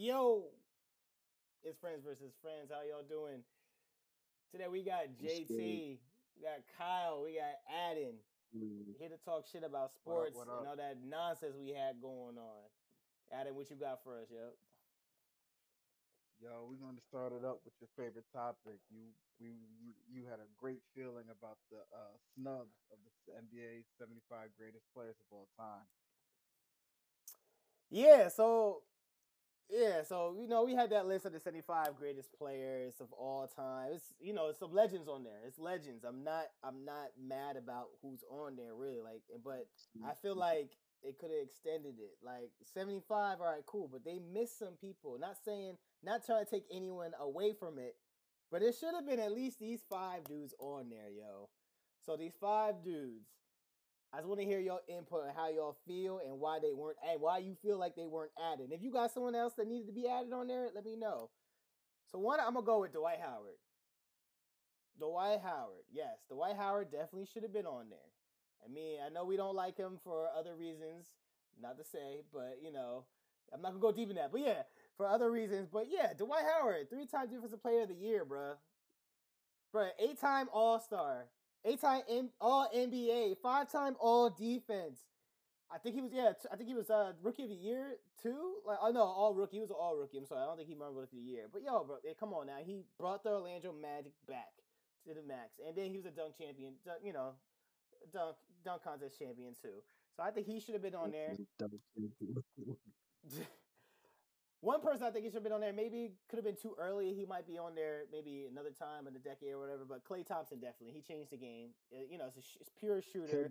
Yo, it's friends versus friends. How y'all doing? Today we got JT, we got Kyle, we got Adden. Mm. Here to talk shit about What up, sports what and all that nonsense we had going on. Adden, what you got for us, yo? Yo, we're going to start it up with your favorite topic. You we you, you had a great feeling about the uh, snubs of the NBA 75 greatest players of all time. Yeah, so yeah, so you know we had that list of the seventy-five greatest players of all time. It's you know it's some legends on there. It's legends. I'm not I'm not mad about who's on there really. Like, but I feel mm-hmm. like they could have extended it. Like seventy-five, all right, cool, but they missed some people. Not saying not trying to take anyone away from it, but it should have been at least these five dudes on there, yo. So these five dudes. I just want to hear your input on how y'all feel and why they weren't and why you feel like they weren't added. And if you got someone else that needed to be added on there, let me know. So one, I'm gonna go with Dwight Howard. Dwight Howard, yes, Dwight Howard definitely should have been on there. I mean, I know we don't like him for other reasons, not to say, but you know, I'm not gonna go deep in that. But yeah, for other reasons. But yeah, Dwight Howard, three-time Defensive Player of the Year, bruh. Bruh, eight-time All-Star, eight-time M- All NBA, five-time All Defense. I think he was yeah. t- I think he was uh rookie of the year too. Like oh no, all rookie. He was an all rookie. I'm sorry. I don't think he remember rookie of the year. But yo, bro, yeah, come on now. He brought the Orlando Magic back to the max, and then he was a dunk champion. dunk- You know, dunk dunk contest champion too. So I think he should have been on there. One person I think he should have been on there. Maybe could have been too early. He might be on there maybe another time in the decade or whatever. But Klay Thompson definitely he changed the game. Uh, You know, it's a sh- it's pure shooter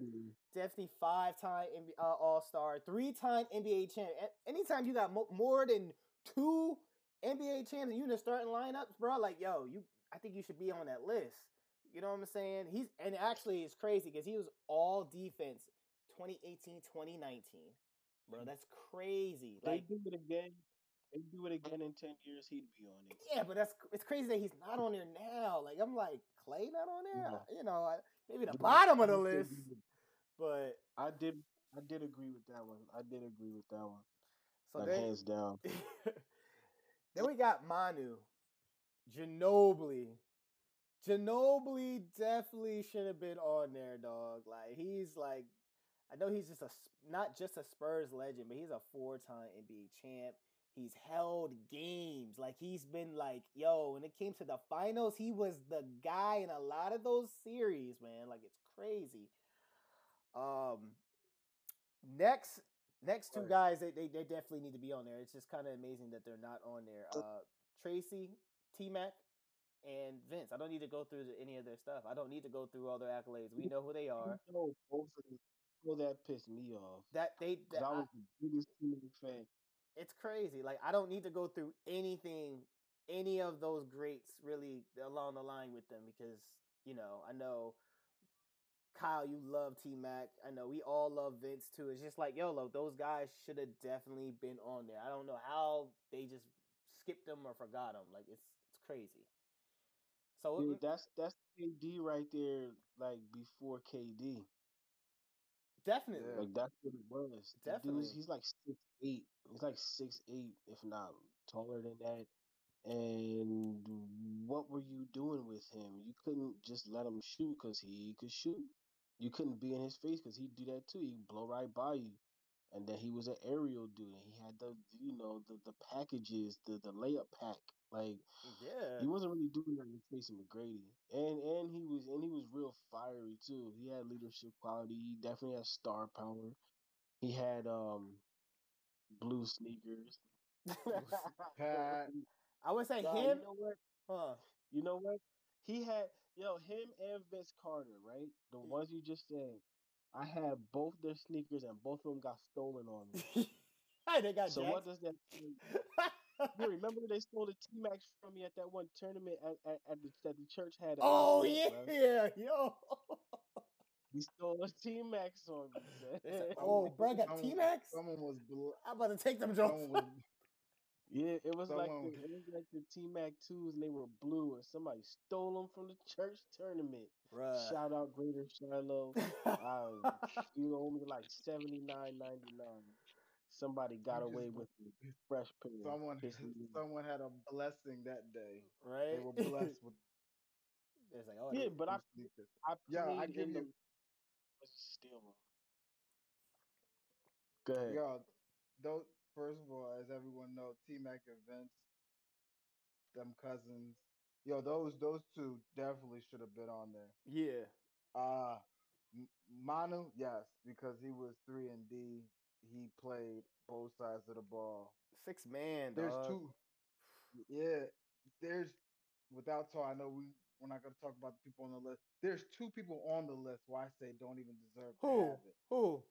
definitely five time uh, All Star, three time NBA champ. Anytime you got mo- more than two NBA champs and you in the starting lineups, bro, like yo, you, I think you should be on that list. You know what I'm saying? He's and actually it's crazy because he was all defense 2018, 2019. Bro, that's crazy. They do it again. They do it again in ten years. He'd be on it. yeah, but that's it's crazy that he's not on there now. Like, I'm like Klay not on there. Yeah. You know, I- maybe the bottom of the list, but I did. I did agree with that one. I did agree with that one. so like then, hands down. then we got Manu, Ginobili. Ginobili definitely should have been on there, dog. Like he's like, I know he's just a not just a Spurs legend, but he's a four-time NBA champ. He's held games. Like he's been like, yo, when it came to the finals, he was the guy in a lot of those series, man. Like it's crazy. Um, next, next two guys, they, they they definitely need to be on there. It's just kind of amazing that they're not on there. Uh, Tracy, T Mac, and Vince. I don't need to go through any of their stuff. I don't need to go through all their accolades. We know who they are. You know, both of them. Well, that pissed me off. That they that I I- was the biggest team fan. It's crazy. Like I don't need to go through anything, any of those greats really along the line with them because you know I know Kyle, you love T Mac. I know we all love Vince too. It's just like yo, look, those guys should have definitely been on there. I don't know how they just skipped them or forgot them. Like it's it's crazy. So Dude, mm, that's that's KD right there. Like before KD. Definitely, Like that's what it was. Definitely. he's like six eight. He's like six eight, if not taller than that. And what were you doing with him? You couldn't just let him shoot because he could shoot. You couldn't be in his face because he'd do that too. He'd blow right by you. And then he was an aerial dude. And he had the you know the the packages, the the layup pack. Like yeah. he wasn't really doing that with Tracy McGrady, and and he was and he was real fiery too. He had leadership quality. He definitely had star power. He had um blue sneakers. I would say him. You know what? Huh. You know what? He had yo him and Vince Carter, right? The Yeah. ones you just said. I had both their sneakers and both of them got stolen on me. hey, they got so jacked. what does that? Mean? You remember they stole the T Macs from me at that one tournament at, at, at the that the church had. at oh Lafayette, yeah, right? yo. He stole a T Macs on me. They said, oh, bro, I got T Macs. Someone was bl- I'm about to take them jokes. was Yeah, it was like the, it was like the T Mac twos and they were blue and somebody stole them from the church tournament. Bruh. Shout out Greater Shiloh. Um, you owe me like seventy nine ninety nine. Somebody got just away with fresh pair. Someone pissing me off. someone had a blessing that day. right? They were blessed with it's like, oh, Yeah, but I. I Yeah, I give the you- steal them. Go ahead. Yo, those first of all, as everyone knows, T Mac Vince, them cousins. Yo, those those two definitely should have been on there. yeah, Uh Manu, yes, because he was three and D. He played both sides of the ball. six man. There's dog. two. Yeah, there's without talk. I know we we're not gonna talk about the people on the list. There's two people on the list why I say don't even deserve to Who? have it. Who?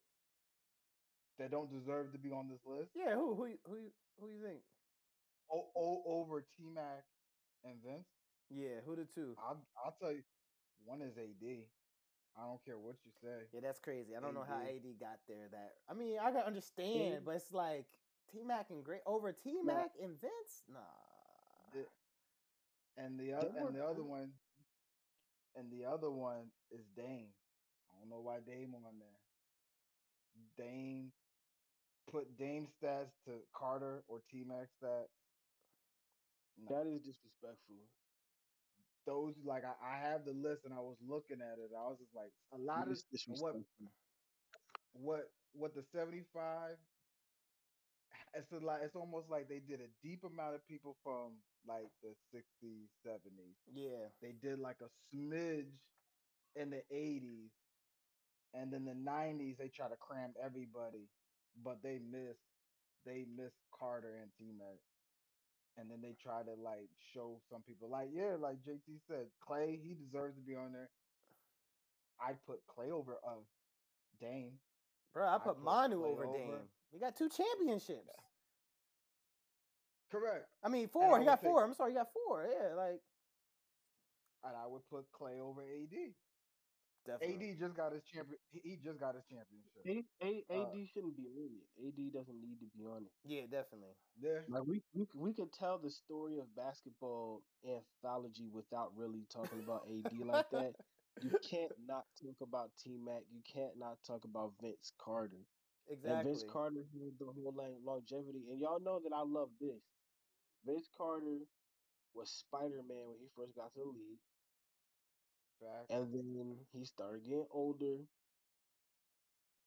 That don't deserve to be on this list. Yeah, who? Who? you- Who? Who you think? O- o- over T Mac and Vince. Yeah, who the two? I'll I'll tell you, one is AD. I don't care what you say. Yeah, that's crazy. I don't know how AD. AD got there. That I mean, I can understand, AD but it's like T Mac and great over T Mac and Vince. Nah. The- and the other and the other one, and the other one is Dame. I don't know why Dame on there. Dame put Dame stats to Carter or T Mac stats. No. That is disrespectful. Those like I, I have the list and I was looking at it. I was just like a lot of what what what the 75 it's a lot it's almost like they did a deep amount of people from like the 60s 70s Yeah. they did like a smidge in the 80s and then the 90s they try to cram everybody but they missed they missed carter and t-mac and then they try to like show some people like yeah like jt said Klay he deserves to be on there i'd put Klay over uh dame Bro, I I put put Manu over over. Dame. We got two championships. correct I mean, I four. He would got take- four. I'm sorry, he got four. Yeah, like and i would put clay over ad definitely. ad just got his champion he he just got his championship A, A, Uh, AD shouldn't be on it. AD doesn't need to be on it. Yeah, definitely. yeah Like we we we can tell the story of basketball anthology without really talking about AD like that. You can't not talk about T Mac. You can't not talk about Vince Carter. Exactly. And Vince Carter had the whole like longevity. And y'all know that I love this. Vince Carter was Spider Man when he first got to the league. And then he started getting older.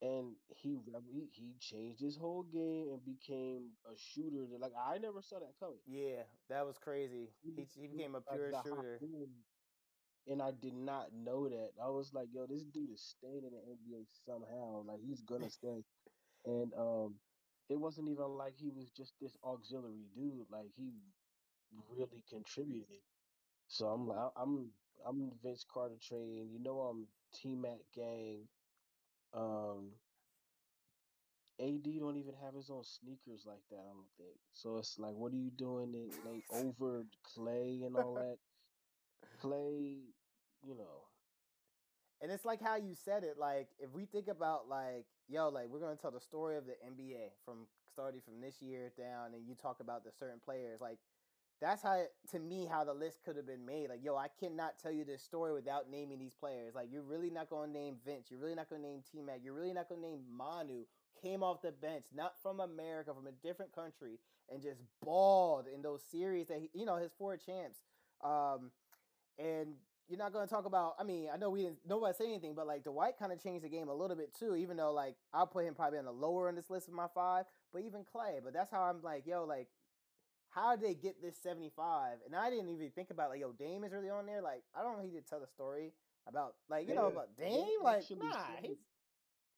And he he he changed his whole game and became a shooter. That, like I never saw that coming. Yeah, that was crazy. He He became a pure hot shooter. And I did not know that. I was like, yo, this dude is staying in the NBA somehow. Like he's gonna stay. And um it wasn't even like he was just this auxiliary dude. Like he really contributed. So I'm like I'm I'm Vince Carter train. You know I'm T Mac gang. Um AD don't even have his own sneakers like that, I don't think. So it's like, what are you doing in like over Klay and all that? Klay, you know, And it's like how you said it. Like if we think about like yo, like we're gonna tell the story of the NBA from starting from this year down, and you talk about the certain players. Like that's how to me how the list could have been made. Like yo, I cannot tell you this story without naming these players. Like you're really not gonna name Vince. You're really not gonna name T Mac. You're really not gonna name Manu. Came off the bench, not from America, from a different country, and just balled in those series that he, you know his four champs. Um, and you're not to talk about. I mean, I know we didn't nobody say anything, but like Dwight kind of changed the game a little bit too. Even though like I'll put him probably on the lower on this list of my five, but even Klay. But that's how I'm like, yo, like, how did they get this 75? And I didn't even think about like, yo, Dame is really on there. Like, I don't know. need to tell the story about like you know Yeah, about they Dame. Like, actually nah, he's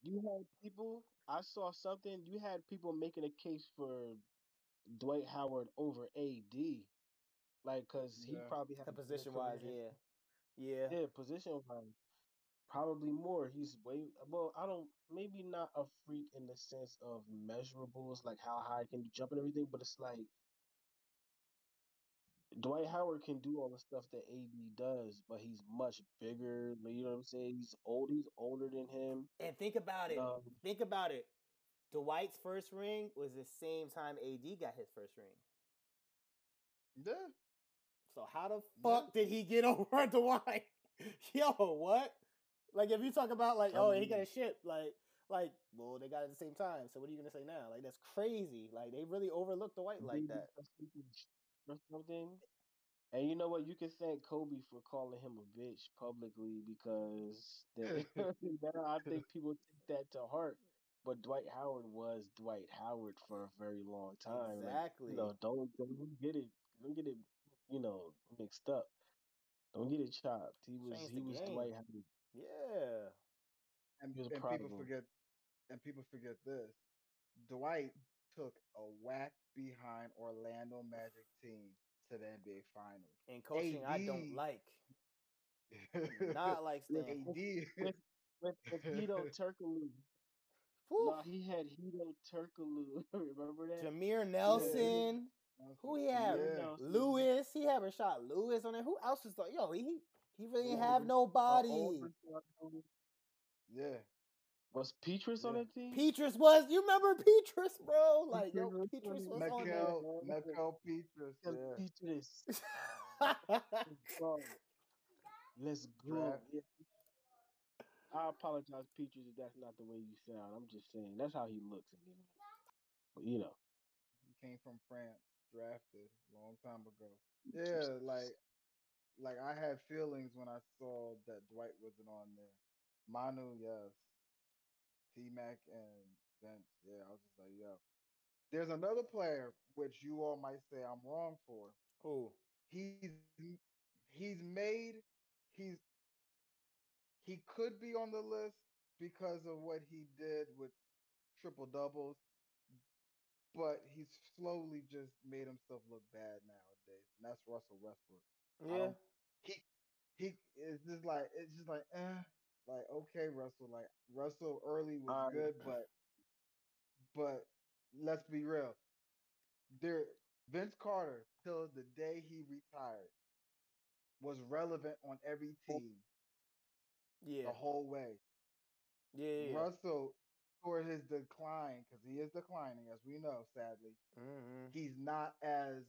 you had people. I saw something. You had people making a case for Dwight Howard over AD, like because he probably had the position wise, yeah, yeah. Yeah, position wise, probably more. He's way well. I don't maybe not a freak in the sense of measurables, like how high can you jump and everything, but it's like Dwight Howard can do all the stuff that AD does, but he's much bigger. You know what I'm saying? He's old. He's older than him. And think about it. Um, Think about it. Dwight's first ring was the same time AD got his first ring. Yeah. So how the Yeah. fuck did he get over Dwight? Yo, what? Like if you talk about like, oh, he got a ship, like, Like, well, they got it at the same time. So what are you gonna say now? Like, that's crazy. Like, they really overlooked Dwight like that. Or something. And you know what? You can thank Kobe for calling him a bitch publicly because now I think people take that to heart. But Dwight Howard was Dwight Howard for a very long time. Like, Exactly. you know, don't don't get it, don't get it, you know, mixed up. Don't get it chopped. He was Changed he was game. Dwight Howard. Yeah. and, and people forget and people forget this. Dwight took a whack behind Orlando Magic team to the NBA Finals. And coaching, I don't like. Not like Stan. AD. With with, with Hedo Turkoglu. No, he had Hedo Turkoglu. Remember that? Jameer Nelson. Who he have? Yeah. Lewis. He had Rashard Lewis on there. Who else was like, yo, he he really didn't Yeah, have he nobody. Yeah. Was Petrus on Yeah. that team? Petrus was, you remember Petrus, bro? Like, yo, Petrus Petrus was was on there. Mikel, Mikel Petrus. Yeah, Yeah. Petrus. Let's go. Yeah. I apologize, Petrus, if that's not the way you sound. I'm just saying that's how he looks. But you know, He came from France, drafted a long time ago. Yeah, like like I had feelings when I saw that Dwight wasn't on there. Manu, yes. T Mac and Vince, yeah. I was just like, yo. There's another player which you all might say I'm wrong for. Who? He's he's made he's he could be on the list because of what he did with triple doubles, but he's slowly just made himself look bad nowadays, and that's Russell Westbrook. Yeah. He he is just like it's just like eh, like okay, Russell. Like Russell early was good, but but let's be real. There, Vince Carter till the day he retired was relevant on every team Yeah. the whole way. Yeah. Russell, for his decline, because he is declining, as we know, sadly, Mhm. he's not as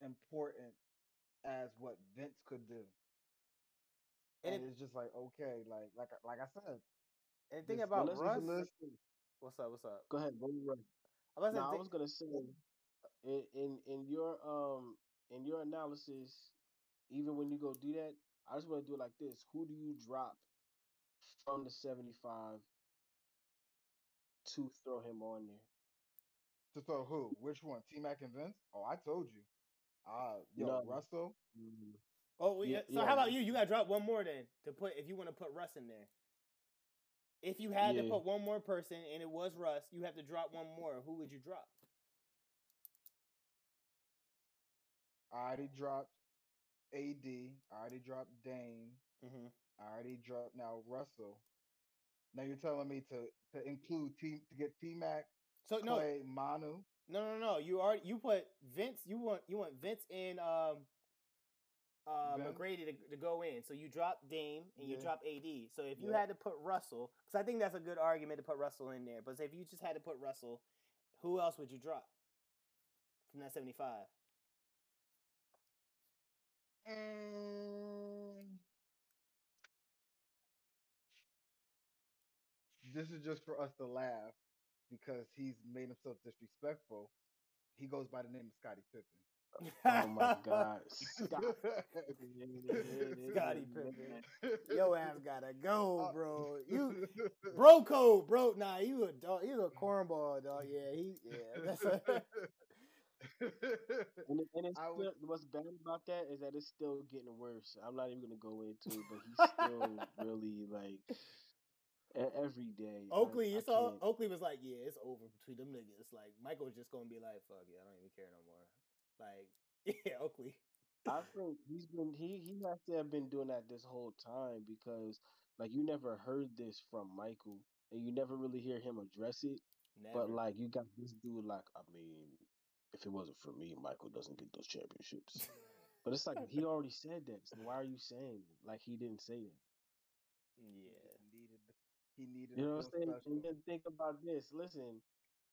important as what Vince could do. And And, it- it's just like okay, like like I- like I said, And think about let's- Russ. What's up? What's up? go ahead. Go right. I was No, about I was gonna say, in, in in your um in your analysis, even when you go do that, I just want to do it like this: Who do you drop from the seventy five to throw him on there? to throw who? Which one? T Mac and Vince? Oh, I told you. Uh yo, No. Russell. Mm, Oh, Yeah, yeah. So yeah. how about you? You got to drop one more then to put if you want to put Russ in there. If you had to put one more person and it was Russ, you have to drop one more. Who would you drop? I already dropped AD. I already dropped Dame. Mm-hmm. I already dropped now Russell. Now you're telling me to to include team to get T Mac, So no, Clay, Manu. no, no, no. You already you put Vince. You want you want Vince and um uh Vince? McGrady to, to go in. So you drop Dame and you Yeah. drop AD. So if you Yeah. had to put Russell, because I think that's a good argument to put Russell in there. But if you just had to put Russell, who else would you drop from that seventy five? Mm. This is just for us to laugh because he's made himself disrespectful. He goes by the name of Scottie Pippen. Oh my God, Scott. Scottie Pippen. Yo ass gotta go, Uh, bro. You bro code, bro. Nah, you a dog. You a cornball, dog. Yeah, he. Yeah, that's a, And, it, and it's I would- still, what's bad about that is that it's still getting worse. I'm not even gonna go into it, but he's still really like every day. Oakley. I You saw can't- Oakley was like, yeah, it's over between them niggas. Like Michael's just gonna be like, fuck it, I don't even care no more. Like, yeah, Oakley. I think he's been he he has to have been doing that this whole time because like you never heard this from Michael and you never really hear him address it. Never. But like you got this dude like I mean, if it wasn't for me, Michael doesn't get those championships. But it's like he already said that, so why are you saying it? like he didn't say that? yeah. He needed. He needed. You know what I'm saying? special. And then think about this. Listen,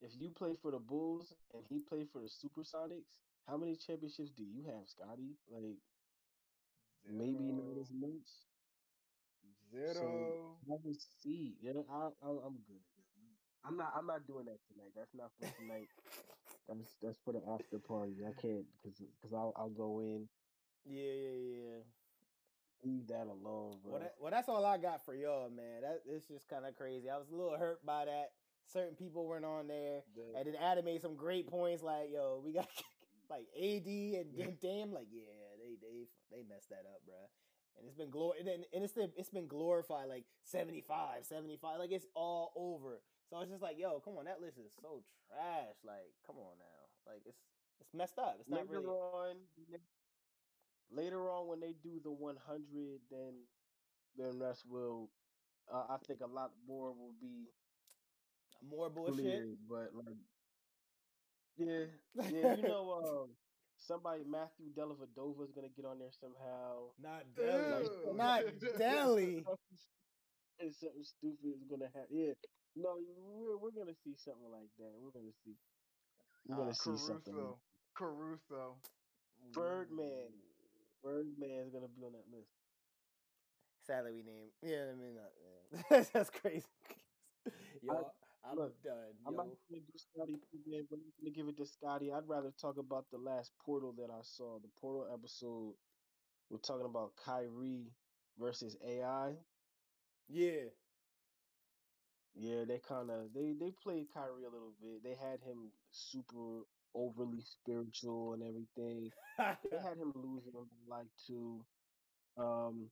if you play for the Bulls and he played for the Supersonics, how many championships do you have, Scottie? Like maybe not as much. Zero. So seat. Yeah, I, I, I'm good. I'm not. I'm not doing that tonight. That's not for tonight. that's that's for the after party. I can't because because I'll I'll go in. Yeah, yeah, yeah. Leave that alone, bro. Well, that, well, that's all I got for y'all, man. That it's just kind of crazy. I was a little hurt by that. Certain people weren't on there, The- and then Adam made some great points. Like, yo, we got like AD and then Dame. Like, yeah, they they they messed that up, bruh. And it's been glor and, then, and it's been, it's been glorified like 75, 75. Like it's all over. So it's just like, yo, come on, that list is so trash. Like, come on now. Like it's it's messed up. It's not later really. on, later on when they do the 100, then then that's will. Uh, I think a lot more will be More bullshit. cleared, but like, yeah, yeah, you know, um, somebody Matthew Dellavedova is gonna get on there somehow. Not Ew. Delly. Not Delly. and something stupid is gonna happen. Yeah, no, we're we're gonna see something like that. We're gonna see. We're gonna Uh, see something. like- Caruso. Caruso. Birdman. Birdman is gonna be on that list. Sadly, we named. Yeah, I mean, not, yeah. that's crazy. Yo, I'm look, done. I'm Yo, not gonna do Scottie Pippen, but I'm gonna give it to Scottie. I'd rather talk about the last Portal that I saw. The Portal episode. We're talking about Kyrie versus AI. yeah. Yeah, they kind of they they played Kyrie a little bit. They had him super overly spiritual and everything. They had him losing like to um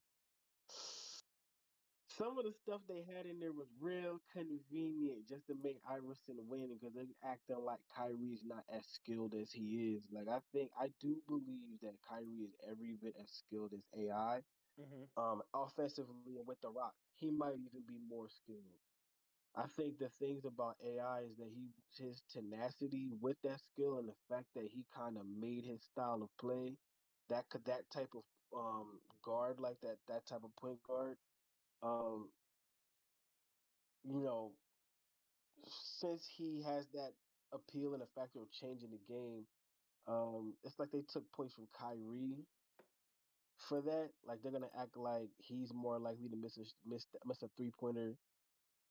some of the stuff they had in there was real convenient just to make Iverson win because they're acting like Kyrie's not as skilled as he is. Like I think I do believe that Kyrie is every bit as skilled as AI. hmm Um offensively and with the rock. He might even be more skilled. I think the things about AI is that he his tenacity with that skill and the fact that he kind of made his style of play, that could that type of um guard like that that type of point guard, um, you know, since he has that appeal and factor of changing the game, um, it's like they took points from Kyrie for that. Like they're gonna act like he's more likely to miss a miss miss a three pointer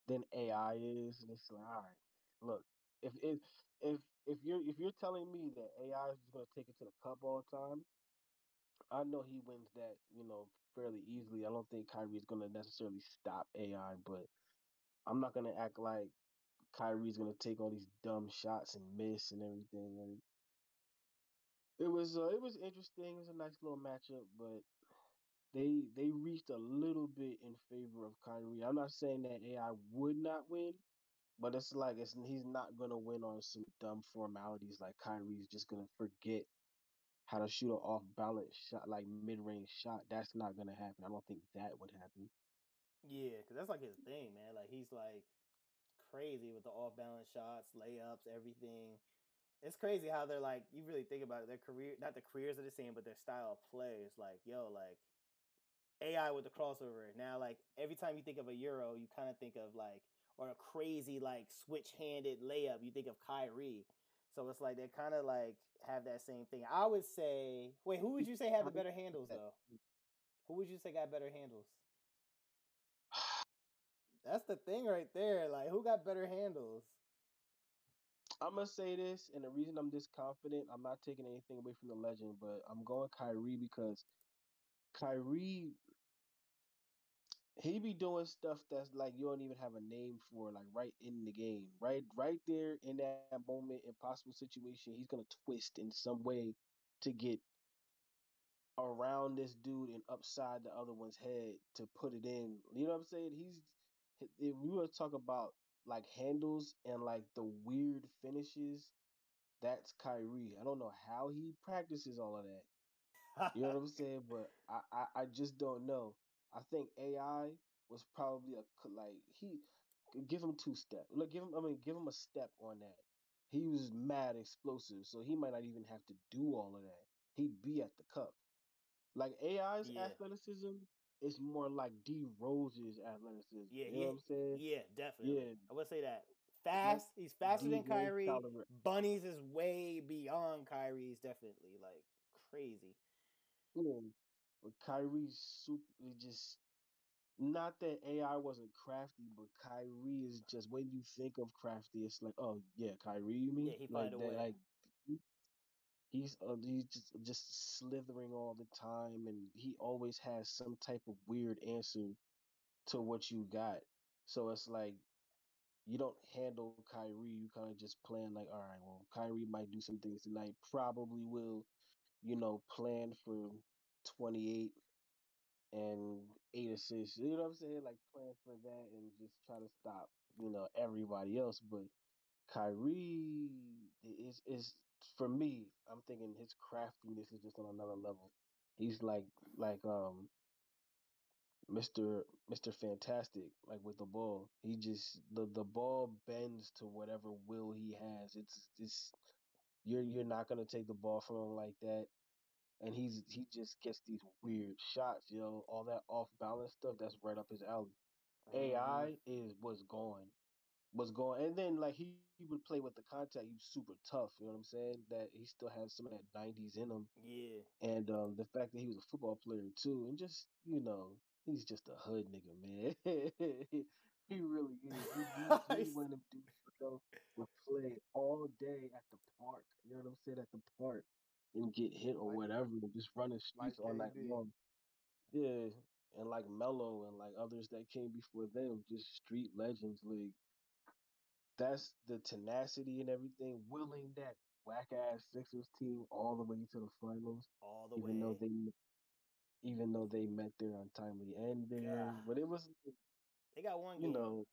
than AI is, and it's like, all right, look, if if if if you're if you're telling me that AI is just gonna take it to the cup all the time, I know he wins that, you know, fairly easily. I don't think Kyrie is gonna necessarily stop AI, but I'm not gonna act like Kyrie's gonna take all these dumb shots and miss and everything. Like, it was uh, it was interesting. It was a nice little matchup, but they they reached a little bit in favor of Kyrie. I'm not saying that AI would not win, but it's like it's he's not gonna win on some dumb formalities like Kyrie's just gonna forget how to shoot an off balance shot like mid range shot. That's not gonna happen. I don't think that would happen. Yeah, because that's like his thing, man. Like he's like crazy with the off balance shots, layups, everything. It's crazy how they're like. You really think about it. Their career, not the careers are the same, but their style of play is like, yo, like AI with the crossover. Now, like every time you think of a Euro, you kind of think of like or a crazy like switch handed layup. You think of Kyrie. So it's like they kind of like have that same thing. I would say. Wait, who would you say have the better handles though? Who would you say got better handles? That's the thing right there. Like, who got better handles? I'm gonna say this, and the reason I'm this confident, I'm not taking anything away from the legend, but I'm going Kyrie because Kyrie, he be doing stuff that's like you don't even have a name for, like right in the game, right, right there in that moment, impossible situation. He's gonna twist in some way to get around this dude and upside the other one's head to put it in. You know what I'm saying? He's if we were to talk about like handles and like the weird finishes, that's Kyrie. I don't know how he practices all of that. You know what I'm saying? But I, I, I just don't know. I think AI was probably a like he give him two step. Look, give him. I mean, give him a step on that. He was mad explosive, so he might not even have to do all of that. He'd be at the cup. Like AI's Yeah. athleticism is more like D Rose's athleticism. Yeah, you know yeah, what I'm saying? yeah, definitely. Yeah. I would say that. Fast. He's faster than D Rose Kyrie. Bunnies is way beyond Kyrie's. Definitely, like crazy. Yeah. But Kyrie's super just not that AI wasn't crafty, but Kyrie is just when you think of crafty, it's like, oh yeah, Kyrie. You mean Yeah, he like that? Like he's uh, he's just just slithering all the time, and he always has some type of weird answer to what you got. So it's like you don't handle Kyrie. You kind of just plan like, all right, well, Kyrie might do some things tonight. Probably will, you know, plan for twenty eight and eight assists. You know what I'm saying? Like plan for that and just try to stop, you know, everybody else. But Kyrie is is for me. I'm thinking his craftiness is just on another level. He's like like um Mr. Mr. Fantastic, like with the ball. He just the the ball bends to whatever will he has. It's it's you're you're not gonna take the ball from him like that. And he's he just gets these weird shots, you know, all that off balance stuff that's right up his alley. Mhm. AI is what's going, what's going and then like he, he would play with the contact, he was super tough, you know what I'm saying? That he still has some of that nineties in him. Yeah. And um the fact that he was a football player too, and just you know, he's just a hood nigga, man. he really is. He, he, he's one of them dudes that go would play all day at the park. You know what I'm saying? At the park and get hit or Like- whatever, and just running streets all night long. Yeah, and like Mello and like others that came before them, just street legends. Like that's the tenacity and everything. Willing that whack ass Sixers team all the way to the finals All the even way. though they even though they met their untimely ending. Yeah. But it was They got one you game. know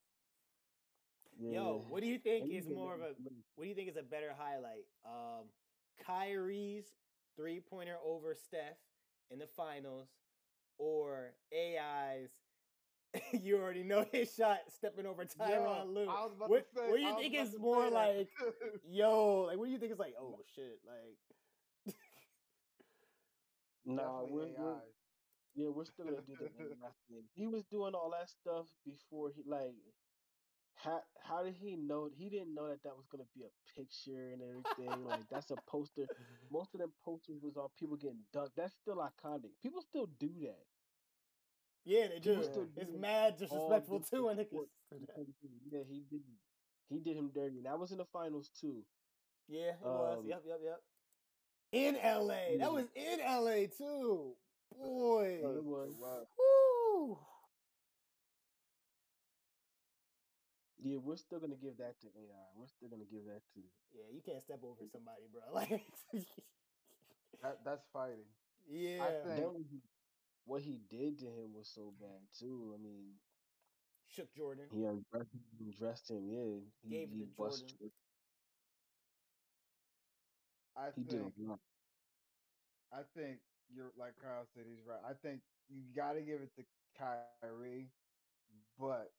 yeah. Yo, what do you think And is more of a what do you think is a better highlight? Um Kyrie's three pointer over Steph in the finals or AI's you already know his shot stepping over Tyronn Yo, Lue. I was What, say, what do you I think is more like yo, like what do you think is like, oh shit, like Nah, we're, we're yeah, we're still gonna do the AI thing. He was doing all that stuff before he like how how did he know he didn't know that that was gonna be a picture and everything like that's a poster most of them posters was on people getting dunked that's still iconic people still do that Yeah, they do. Still It's do it mad disrespectful too and niggas sports do that. because yeah he did he did him dirty and that was in the finals too Yeah, it was. Um, Yep, yep, yep. In LA. yeah. That was in LA too. Boy. It was Wow. Woo. Yeah we're still gonna give that to AI we're still gonna give that to Yeah, you can't step over somebody, bro. Like That that's fighting. Yeah. think- That was, what he did to him was so bad too. I mean, Shook Jordan. he undressed, undressed him. Yeah, he, Gave it he to bust- Jordan. I He think a lot. I think you're like Kyle said, he's right. I think you got to give it to Kyrie, but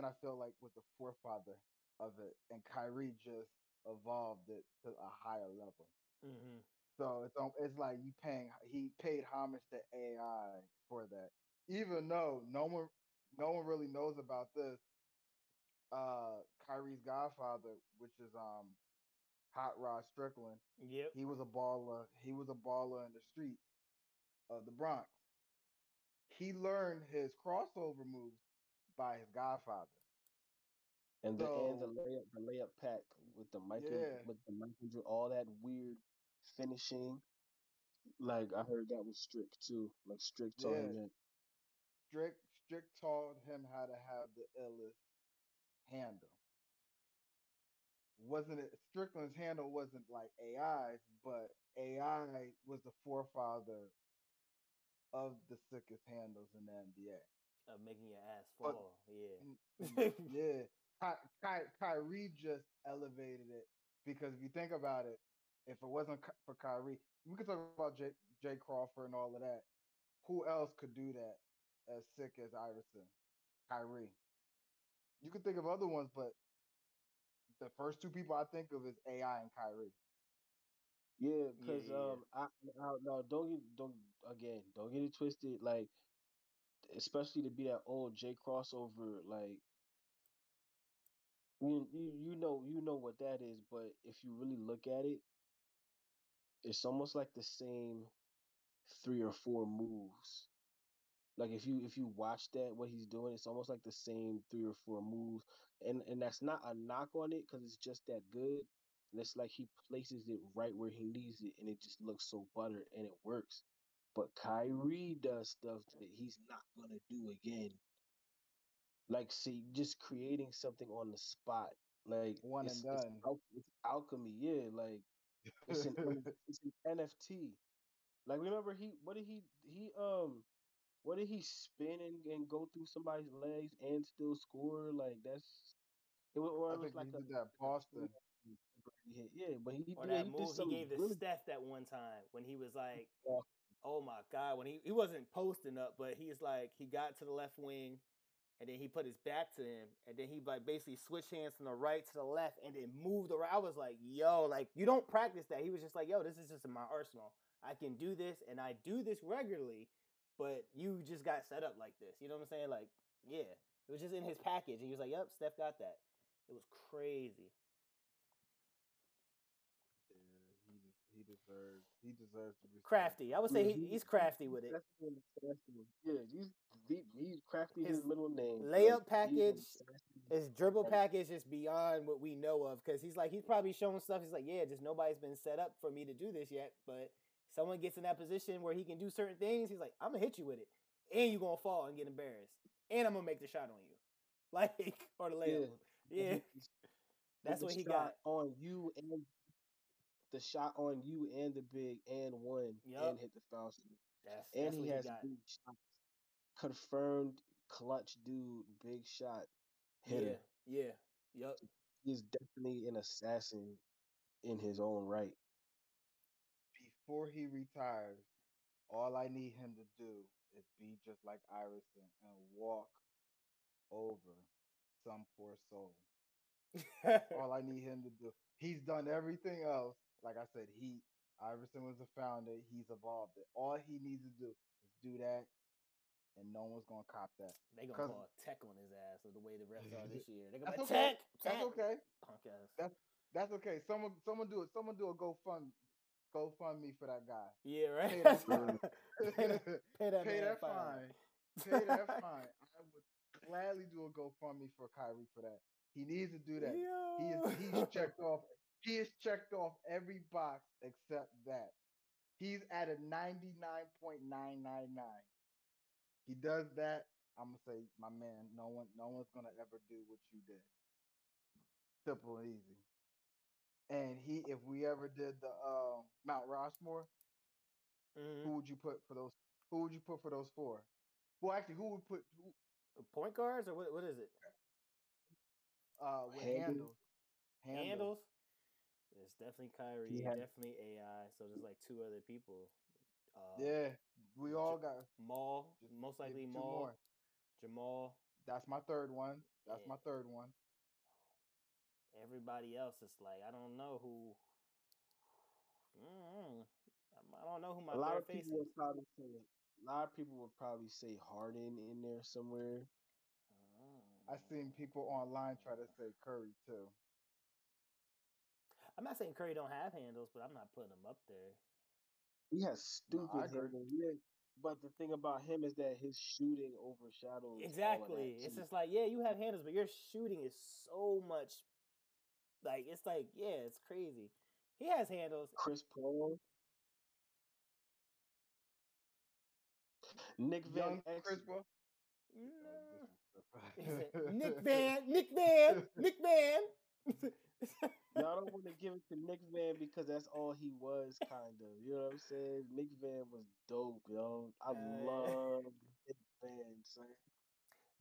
I feel like was the forefather of it, and Kyrie just evolved it to a higher level. Mm-hmm. So it's it's like you paying he paid homage to AI for that, even though no one no one really knows about this. Uh, Kyrie's godfather, which is um, Hot Rod Strickland, Yep. he was a baller. He was a baller in the streets of the Bronx. He learned his crossover moves by his godfather. And the and the So- layup, the layup pack with the Michael, Yeah. with the Michael, all that weird finishing. Like I heard that was Strick too. Like Strick taught him Yeah. that. Strick Strick taught him how to have the illest handle. Wasn't it Strickland's handle wasn't like AI's, but AI was the forefather of the sickest handles in the NBA. Of making your ass But- fall. Yeah. Mm, yeah, Ky- Ky- Kyrie just elevated it because if you think about it, if it wasn't for Kyrie, we could talk about Jay, Jay Crawford and all of that. Who else could do that as sick as Iverson? Kyrie. You could think of other ones, but the first two people I think of is AI and Kyrie. Yeah, because yeah, yeah. um, I, I no, don't get don't again, don't get it twisted. Like, especially to be that old J crossover, like, you you know you know what that is. But if you really look at it, it's almost like the same three or four moves. Like if you if you watch that what he's doing, it's almost like the same three or four moves, and and that's not a knock on it because it's just that good. And it's like he places it right where he needs it, and it just looks so butter and it works. But Kyrie does stuff that he's not gonna do again. Like see, just creating something on the spot, like One it's, and it's, done. al- it's alchemy, yeah. Like it's an it's an NFT. Like remember he what did he he um what did he spin and, and go through somebody's legs and still score? Like that's it was, or it was like he a, did that Boston. hit. Yeah, but he, Or yeah, that he move did he gave to really Steph that one time when he was like, Yeah. "Oh my god!" When he he wasn't posting up, but he's like he got to the left wing, and then he put his back to him, and then he like basically switched hands from the right to the left, and then moved around. I was like, "Yo, like you don't practice that." He was just like, "Yo, this is just in my arsenal. I can do this, and I do this regularly." But you just got set up like this. You know what I'm saying? Like, yeah, it was just in his package, and he was like, "Yep, Steph got that." It was crazy. Yeah, he des- he deserves he deserves to be Crafty. I would say he, he's crafty with it. Assassin, assassin. Yeah, he's he, he's crafty. His, His middle name. layup Like, package assassin. His dribble package is beyond what we know of because he's like he's probably showing stuff. He's like, yeah, just nobody's been set up for me to do this yet. But someone gets in that position where he can do certain things. He's like, I'm gonna hit you with it, and you're gonna fall and get embarrassed, and I'm gonna make the shot on you, like or the layup. Yeah, He's- that's the what he got. on you and the shot on you and the big and one Yup. and hit the foul. shot. That's, And that's he has he big shots. Confirmed clutch dude, big shot hitter. Yeah, yeah, yep. He's definitely an assassin in his own right. before he retires, all I need him to do is be just like Iverson and walk over some poor soul. all I need him to do. He's done everything else. Like I said, he Iverson was the founder. He's evolved it. All he needs to do is do that, and no one's gonna cop that. they gonna call tech on his ass with the way the refs are this year. They gonna That's okay. tech, That's tech, okay. punk ass. That's that's okay. Someone someone do it. Someone do a GoFund GoFundMe for that guy. Yeah, right. Pay that fine. pay that, pay that, Pay that fine. Pay that fine. I would gladly do a GoFundMe for Kyrie for that. He needs to do that. He is he's checked off. He has checked off every box except that. He's at a ninety nine point nine nine nine. He does that. I'm gonna say, my man, no one, no one's gonna ever do what you did. Simple and easy. And he, if we ever did the uh, Mount Rushmore, Mhm. who would you put for those? Who would you put for those four? Well, actually, who would put who, Point guards or what? What is it? uh, with Handles. handles? Handles. It's definitely Kyrie. He had- definitely AI. So there's like two other people. Uh, Yeah, we all got. Maul. Most likely two Maul. more. Jamal. That's my third one. That's Yeah. my third one. Everybody else is like I don't know who. Mm, I don't know who my a lot third of face people is. would probably say a lot of people would probably say Harden in there somewhere. I've seen people online try to say Curry too. I'm not saying Curry don't have handles, but I'm not putting him up there. He has stupid I agree. handles, yeah. But the thing about him is that his shooting overshadows all of that, Exactly. It's just like, yeah, you have handles, but your shooting is so much. Like it's like, yeah, it's crazy. He has handles. Chris Paul, Nick Van Young Exel. Chris Paul. No. He said, Nick Van, Nick Van, Nick Van. Y'all don't want to give it to Nick Van because that's all he was, kind of. You know what I'm saying? Nick Van was dope, yo. I Uh, love Nick Van, son.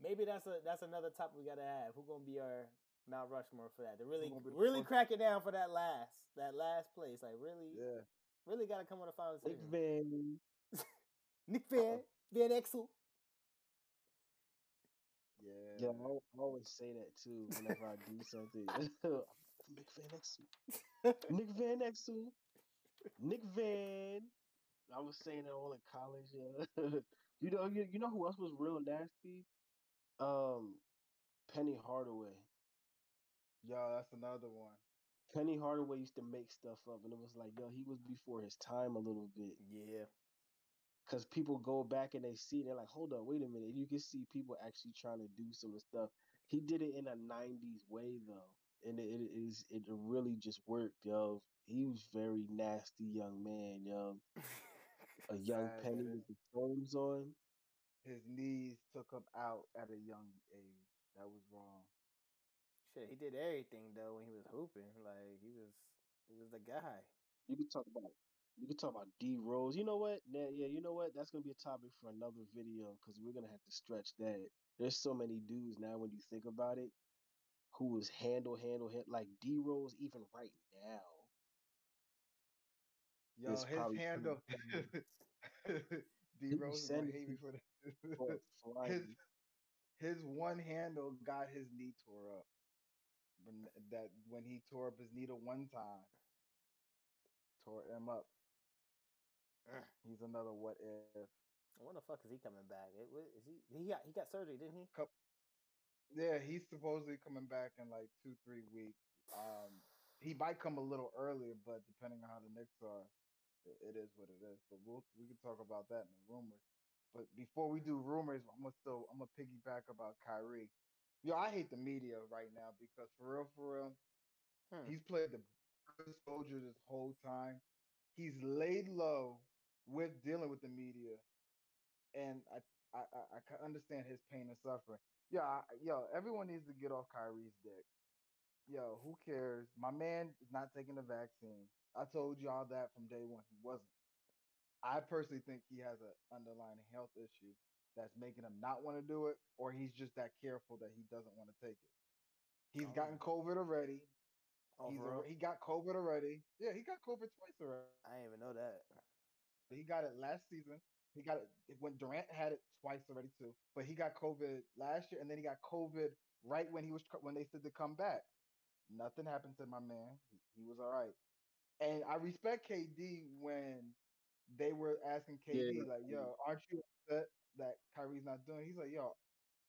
Maybe that's a that's another topic we gotta have. Who gonna be our Mount Rushmore for that? To really gonna be the really first- crack it down for that last that last place. Like really, yeah. really gotta come on the final Nick. Van. Nick Van, Van Exel. Yeah. Yeah, I, I always say that too whenever I do something. Nick Van Exel. Nick Van Exel. Nick Van. I was saying that all in college. Yeah. you know, you, you know who else was real nasty? Um, Penny Hardaway. Yeah, that's another one. Penny Hardaway used to make stuff up, and it was like, yo, he was before his time a little bit. Yeah. because people go back and they see they're like, hold up, wait a minute. You can see people actually trying to do some of the stuff. He did it in a '90s way though, and it, it is it really just worked, yo. He was very nasty young man, yo. A young Sad penny with the thumbs on. his knees took him out at a young age. That was wrong. Shit, he did everything though when he was hooping. Like he was, he was the guy. You can talk about you can talk about D Rose. You know what? Yeah, yeah, you know what? That's gonna be a topic for another video because we're gonna have to stretch that. There's so many dudes now when you think about it, who was handle, handle, hit like D Rose even right now. Yo, his handle. D be Rose is gonna sending hate me for for that. his his one handle got his knee tore up. But n- that when he tore up his knee the one time, tore him up. He's another what if. When the fuck is he coming back? It, wa- is he? He got he got surgery, didn't he? Yeah, he's supposedly coming back in like two, three weeks. Um, he might come a little earlier, but depending on how the Knicks are, it, it is what it is. But we'll we can talk about that in the rumors. But before we do rumors, I'm gonna still I'm gonna piggyback about Kyrie. Yo, I hate the media right now because for real, for real, Hmm. he's played the good soldier this whole time. He's laid low with dealing with the media, and I I I, I understand his pain and suffering. Yeah, yo, everyone needs to get off Kyrie's dick. Yo, who cares? My man is not taking the vaccine. I told y'all that from day one. He wasn't. I personally think he has an underlying health issue that's making him not want to do it, or he's just that careful that he doesn't want to take it. He's Oh. gotten COVID already. Oh, He's a, he got COVID already. Yeah, he got COVID twice already. I didn't even know that. He got it last season. He got it when Durant had it twice already too. But he got COVID last year, and then he got COVID right when he was when they said to come back. Nothing happened to my man. He, he was all right. And I respect KD when they were asking KD like, "Yo, aren't you upset that Kyrie's not doing?" it?" He's like, "Yo,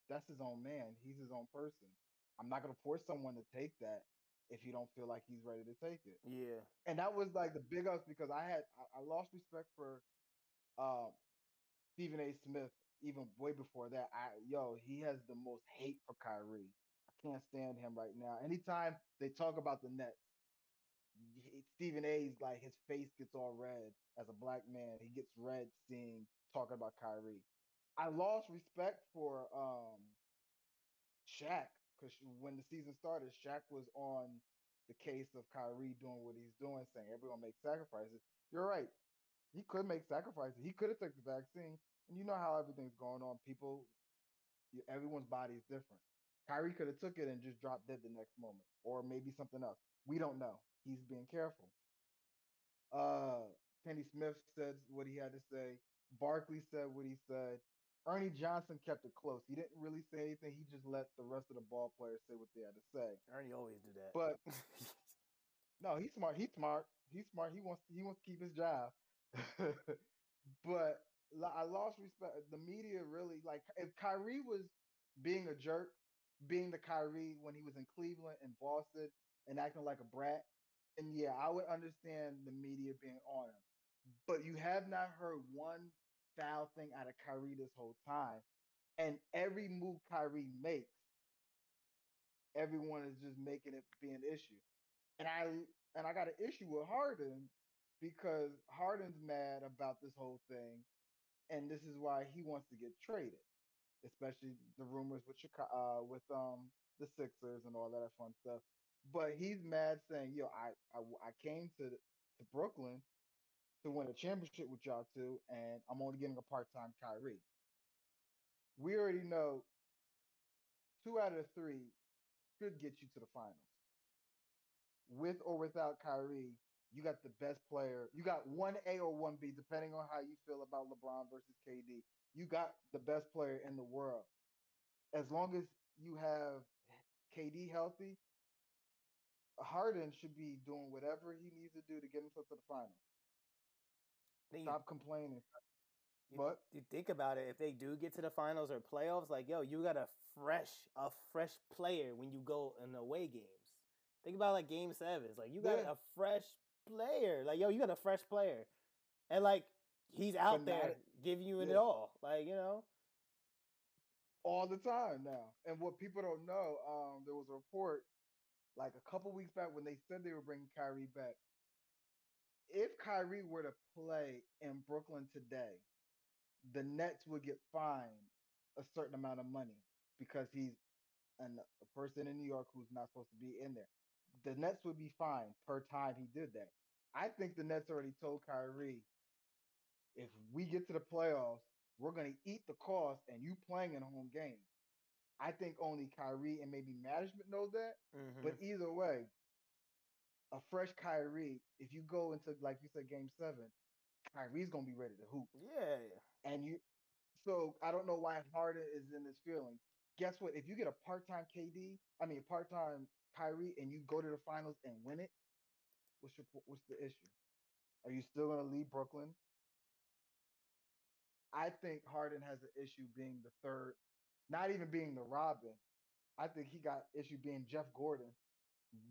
that's his own man. He's his own person. I'm not gonna force someone to take that if you don't feel like he's ready to take it." Yeah. and that was like the big ups because I had I, I lost respect for um Stephen A. Smith even way before that. I yo, he has the most hate for Kyrie. I can't stand him right now. Anytime they talk about the Nets, he- Stephen A's like his face gets all red as a black man. He gets red seeing talking about Kyrie. I lost respect for um Shaq because when the season started, Shaq was on the case of Kyrie doing what he's doing, saying everyone makes sacrifices. You're right. He could make sacrifices. He could have took the vaccine. And you know how everything's going on. People, you- everyone's body is different. Kyrie could have took it and just dropped dead the next moment, or maybe something else. We don't know. He's being careful. Uh, Kenny Smith said what he had to say. Barkley said what he said. Ernie Johnson kept it close. He didn't really say anything. He just let the rest of the ball players say what they had to say. Ernie always do that. But no, he's smart. He's smart. He's smart. He wants he wants to keep his job. but I lost respect. The media really like if Kyrie was being a jerk, being the Kyrie when he was in Cleveland and Boston and acting like a brat, and yeah, I would understand the media being on him. But you have not heard one foul thing out of Kyrie this whole time. And every move Kyrie makes, everyone is just making it be an issue. And I and I got an issue with Harden because Harden's mad about this whole thing, and this is why he wants to get traded, especially the rumors with Chicago, uh, with um the Sixers and all that fun stuff. But he's mad saying, "Yo, I I, I came to to Brooklyn to win a championship with y'all two, and I'm only getting a part time Kyrie." We already know two out of three could get you to the finals. With or without Kyrie, you got the best player. You got one A or one B, depending on how you feel about LeBron versus KD. You got the best player in the world. As long as you have KD healthy, Harden should be doing whatever he needs to do to get himself to the finals. Then you, Stop complaining. you, But you think about it. If they do get to the finals or playoffs, like yo, you got a fresh, a fresh player when you go in away games. Think about like game sevens. Like you got Yeah. a fresh player. Like yo, you got a fresh player, and like he's out there giving you it all. Like you know, all the time now. And what people don't know, um, there was a report like a couple weeks back when they said they were bringing Kyrie back. If Kyrie were to play in Brooklyn today, the Nets would get fined a certain amount of money because he's an, a person in New York who's not supposed to be in there. The Nets would be fine per time he did that. I think the Nets already told Kyrie, if we get to the playoffs, we're going to eat the cost and you playing in a home game. I think only Kyrie and maybe management knows that. Mhm. But either way, a fresh Kyrie, if you go into like you said, Game Seven, Kyrie's gonna be ready to hoop. yeah, And you, so I don't know why Harden is in this feeling. Guess what? If you get a part-time KD, I mean a part-time Kyrie, and you go to the finals and win it, what's your what's the issue? Are you still gonna leave Brooklyn? I think Harden has an issue being the third, not even being the Robin. I think he got issue being Jeff Gordon,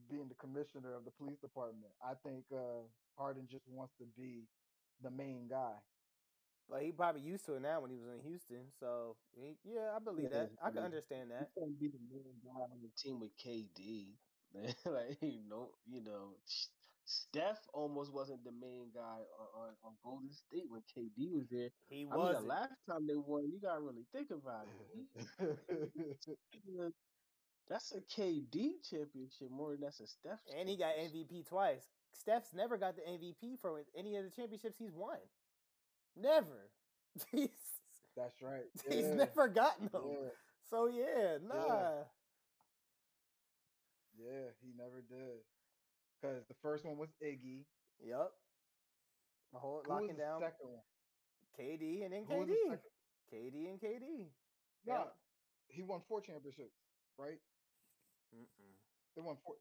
being the commissioner of the police department. I think uh, Harden just wants to be the main guy. But he probably used to it now when he was in Houston. So he, yeah, I believe Yeah, that. I can I mean, understand that. He's gonna be the main guy on the team with KD. man. like you know, you know, Steph almost wasn't the main guy on, on, on Golden State when KD was there. He I mean, was. the last time they won, you gotta really think about it. Uh, that's a KD championship more than that's a Steph. and he got. MVP twice. Steph's never got the MVP for any of the championships he's won. Never. he's That's right. he's never gotten them. yeah, So yeah, nah. yeah, he never did. Because the first one was Iggy. Yep. My whole Who was locking down second one? KD and then Who was the KD. KD and KD. Yeah. he won four championships, right? Mm-mm. They won four.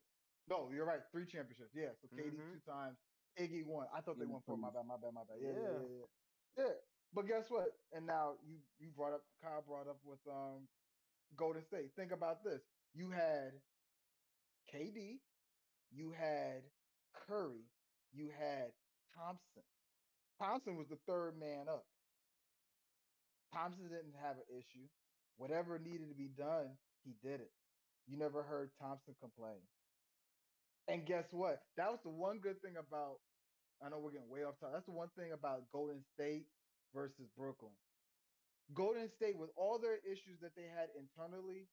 No, you're right. Three championships. Yeah. So KD Mhm. two times. Iggy won. I thought they Yeah, won four. My bad. My bad. My bad. Yeah, yeah, Yeah. Yeah. But guess what? And now you you brought up Kyle brought up with um Golden State. Think about this. You had KD, you had Curry, you had Thompson. Thompson was the third man up. Thompson didn't have an issue. Whatever needed to be done, he did it. You never heard Thompson complain. And guess what? That was the one good thing about. I know we're getting way off topic. That's the one thing about Golden State versus Brooklyn. Golden State, with all their issues that they had internally,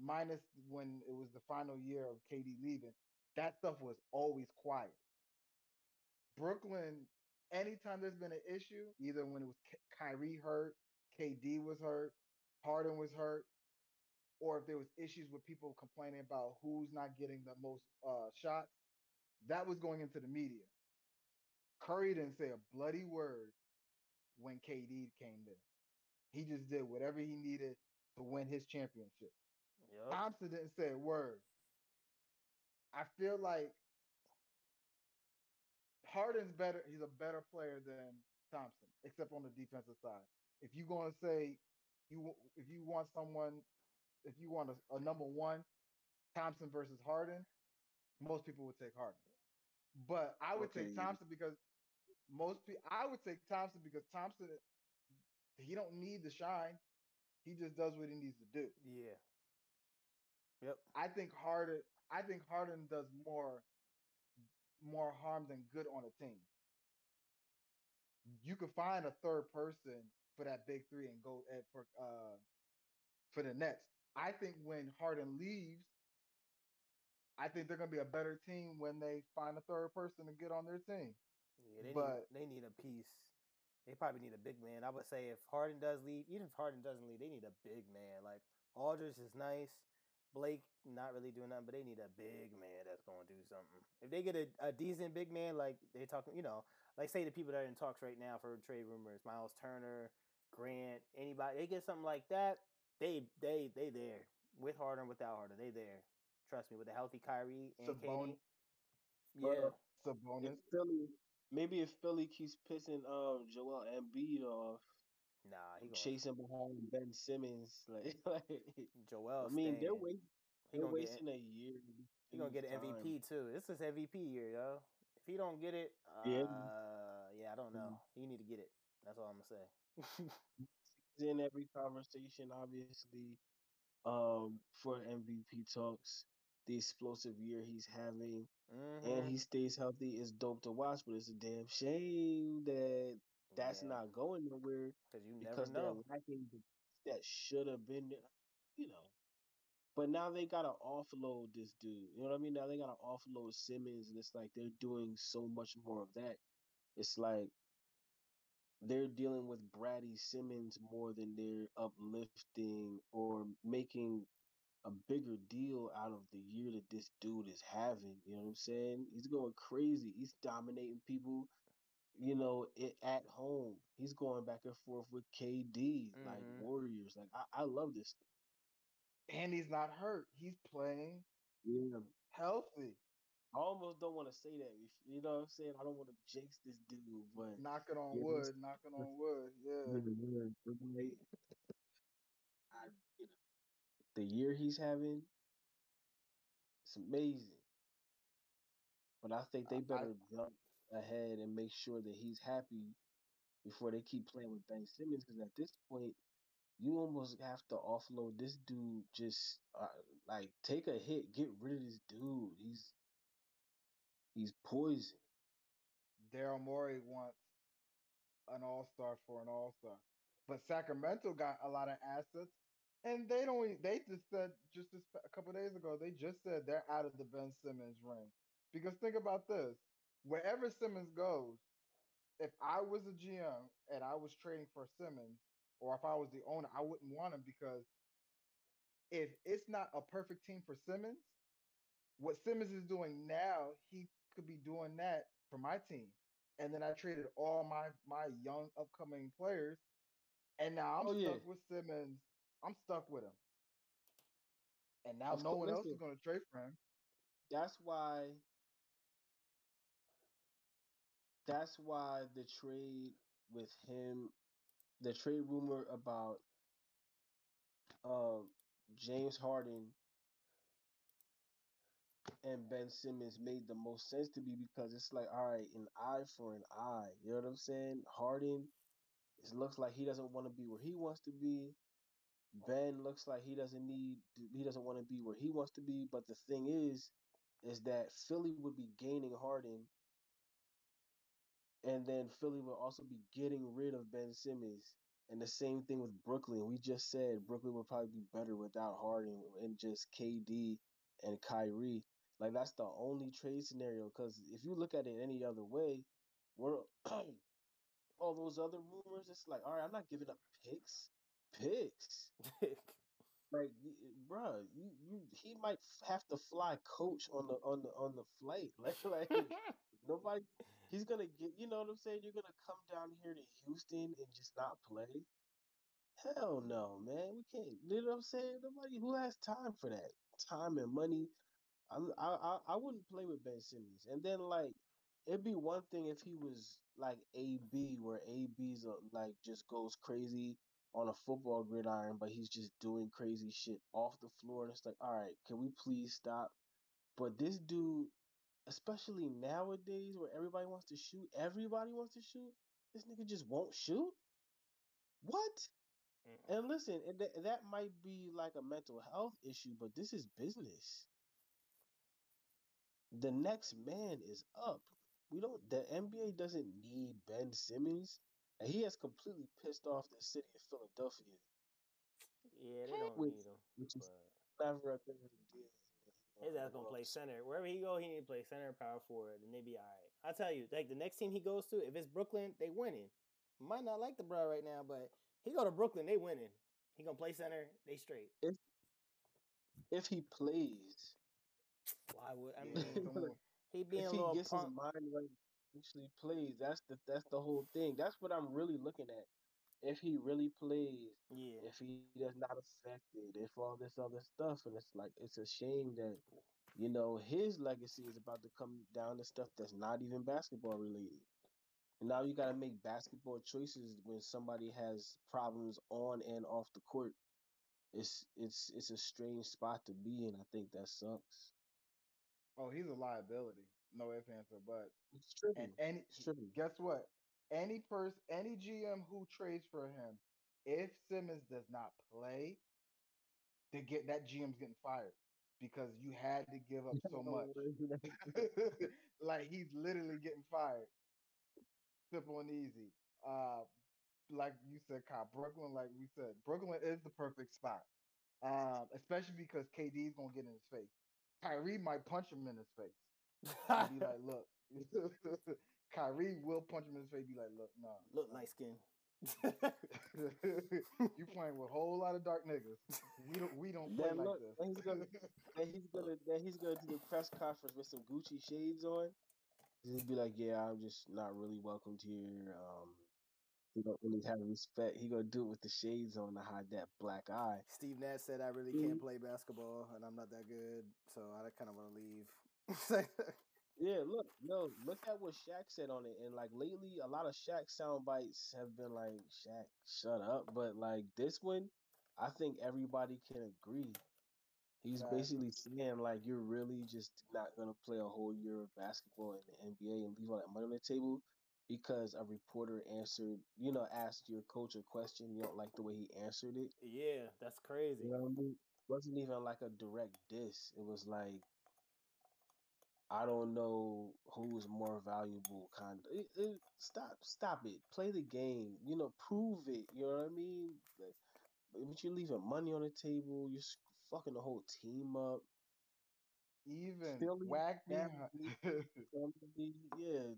minus when it was the final year of KD leaving, that stuff was always quiet. Brooklyn, anytime there's been an issue, either when it was Kyrie hurt, KD was hurt, Harden was hurt, or if there was issues with people complaining about who's not getting the most uh, shots, that was going into the media. Curry didn't say a bloody word when KD came there. He just did whatever he needed to win his championship. Yep. Thompson didn't say a word. I feel like Harden's better. He's a better player than Thompson, except on the defensive side. If you're going to say you, if you want someone, if you want a, a number one, Thompson versus Harden, most people would take Harden. But I would Okay, take. Thompson because most people. I would take Thompson because Thompson, he don't need the shine. He just does what he needs to do. Yeah. Yep. I think Harden. I think Harden does more more harm than good on a team. You could find a third person for that big three and go at for uh for the Nets. I think when Harden leaves, I think they're gonna be a better team when they find a third person to get on their team. Yeah, they But- need they need a piece. They probably need a big man. I would say if Harden does leave, even if Harden doesn't leave, they need a big man. Like Aldridge is nice. Blake not really doing nothing, but they need a big man that's going to do something. If they get a, a decent big man, like they're talking, you know, like say the people that are in talks right now for trade rumors, Myles Turner, Grant, anybody, they get something like that, they they they there with Harden, without Harden, they there. Trust me, with a healthy Kyrie and Sabon- KD, yeah, If Sabonis. Philly, maybe if Philly keeps pissing um Joel Embiid off, nah, he gonna chasing behind Ben Simmons, like, like Joel. I mean, they're staying. wait, He they're gonna get wasting a year. he gonna get an time. MVP too. This is MVP year, yo. If he don't get it, uh, Yeah. yeah, I don't know. He need to get it. That's all I'm gonna say. In every conversation, obviously. Um, for MVP talks, the explosive year he's having, Mhm. and he stays healthy is dope to watch. But it's a damn shame that that's Yeah, not going nowhere because you never because they're know. lacking that should have been there, you know. But now they gotta offload this dude. You know what I mean? Now they gotta offload Simmons, and it's like they're doing so much more of that. It's like they're dealing with Brady Simmons more than they're uplifting or making a bigger deal out of the year that this dude is having. You know what I'm saying? He's going crazy. He's dominating people. You know, it, at home, he's going back and forth with KD, like Mhm. Warriors. Like I, I love this. And he's not hurt. He's playing Yeah, healthy. I almost don't want to say that. You know what I'm saying? I don't want to jinx this dude, but Knocking on Yeah, wood, knocking on wood. Yeah. Yeah, yeah, but like, I, you know, the year he's having, it's amazing. But I think I- they I- better jump ahead and make sure that he's happy before they keep playing with Ben Simmons. Because at this point, you almost have to offload this dude. Just uh, like take a hit, get rid of this dude. He's he's poison. Daryl Morey wants an all star for an all star. But Sacramento got a lot of assets, and they don't. They just said just this, a couple days ago. They just said they're out of the Ben Simmons ring. Because think about this: wherever Simmons goes, if I was a GM and I was trading for Simmons, or if I was the owner, I wouldn't want him because if it's not a perfect team for Simmons, what Simmons is doing now, he could be doing that for my team. And then I traded all my my young upcoming players, and now I'm Oh, yeah. stuck with Simmons. I'm stuck with him, and now no one else is going to trade for him. That's why. That's why the trade with him, the trade rumor about um James Harden and Ben Simmons made the most sense to me because it's like, all right, an eye for an eye. You know what I'm saying? Harden, it looks like he doesn't want to be where he wants to be. Ben looks like he doesn't need, he doesn't want to be where he wants to be. But the thing is, is that Philly would be gaining Harden, and then Philly will also be getting rid of Ben Simmons. And the same thing with Brooklyn. We just said Brooklyn would probably be better without Harden and just KD and Kyrie. Like that's the only trade scenario. Because if you look at it any other way, we're all those other rumors. It's like, all right, I'm not giving up picks. Picks. Like, bruh, you, you he might have to fly coach on the on the on the flight. Like, like nobody. He's gonna get. You know what I'm saying? You're gonna come down here to Houston and just not play. Hell no, man. We can't. You know what I'm saying? Nobody who has time for that. Time and money. I'm, I, I I wouldn't play with Ben Simmons. And then like it'd be one thing if he was like AB, where AB's a, uh, like just goes crazy on a football gridiron, but he's just doing crazy shit off the floor. And it's like, all right, can we please stop? But this dude, especially nowadays where everybody wants to shoot, everybody wants to shoot. This nigga just won't shoot. What? Mm-mm. And listen, and th- that might be like a mental health issue, but this is business. The next man is up. We don't. The NBA doesn't need Ben Simmons, and he has completely pissed off the city of Philadelphia, yeah, they don't Which- need him. which is never a good deal. his ass gonna play center wherever he go. He need to play center, power forward, and they be all right. I tell you, like the next team he goes to, if it's Brooklyn, they winning. Might not like the bro right now, but he go to Brooklyn, they winning. He gonna play center, they straight. If he plays, Why would I mean? He being if a little gets punk. his mind right, actually plays. That's the that's the whole thing. That's what I'm really looking at. If he really plays, Yeah, if he does not affect it, if all this other stuff, and it's like it's a shame that you know his legacy is about to come down to stuff that's not even basketball related. And now you got to make basketball choices when somebody has problems on and off the court. It's it's it's a strange spot to be in. I think that sucks. Oh, he's a liability. No ifs, ands, or buts. It's tricky. And any It's tricky. guess what? any person, any GM who trades for him, if Simmons does not play, they get that GM's getting fired because you had to give up so much. like he's literally getting fired. Simple and easy. Uh, like you said, Kyle, Brooklyn, like we said, Brooklyn is the perfect spot. Um, especially because KD's gonna get in his face. Kyrie might punch him in his face. Be like, look, Kyrie will punch him in his face. Be like, look, nah, Look light skin. you playing with a whole lot of dark niggas. We don't, we don't play Then like look, this. then he's gonna then he's gonna then he's gonna do the press conference with some Gucci shades on. He'd be like, "Yeah, I'm just not really welcomed here. Um, he don't really have respect. He gonna do it with the shades on to hide that black eye." Steve Nash said I really can't play basketball and I'm not that good, so I kind of want to leave. Yeah, look, no, look at what Shaq said on it, and like lately, a lot of Shaq sound bites have been like, "Shaq, shut up," but like this one, I think everybody can agree. He's Right. basically saying like, you're really just not gonna play a whole year of basketball in the NBA and leave all that money on the table because a reporter answered, you know, asked your coach a question, you don't like the way he answered it. yeah, that's crazy. You know I mean? It wasn't even like a direct diss. It was like, I don't know who's more valuable. Kind of. It, it, stop, stop it. Play the game. You know, prove it. You know what I mean? Like, but you're leaving money on the table. You're fucking the whole team up. Even Philly, whack that yeah,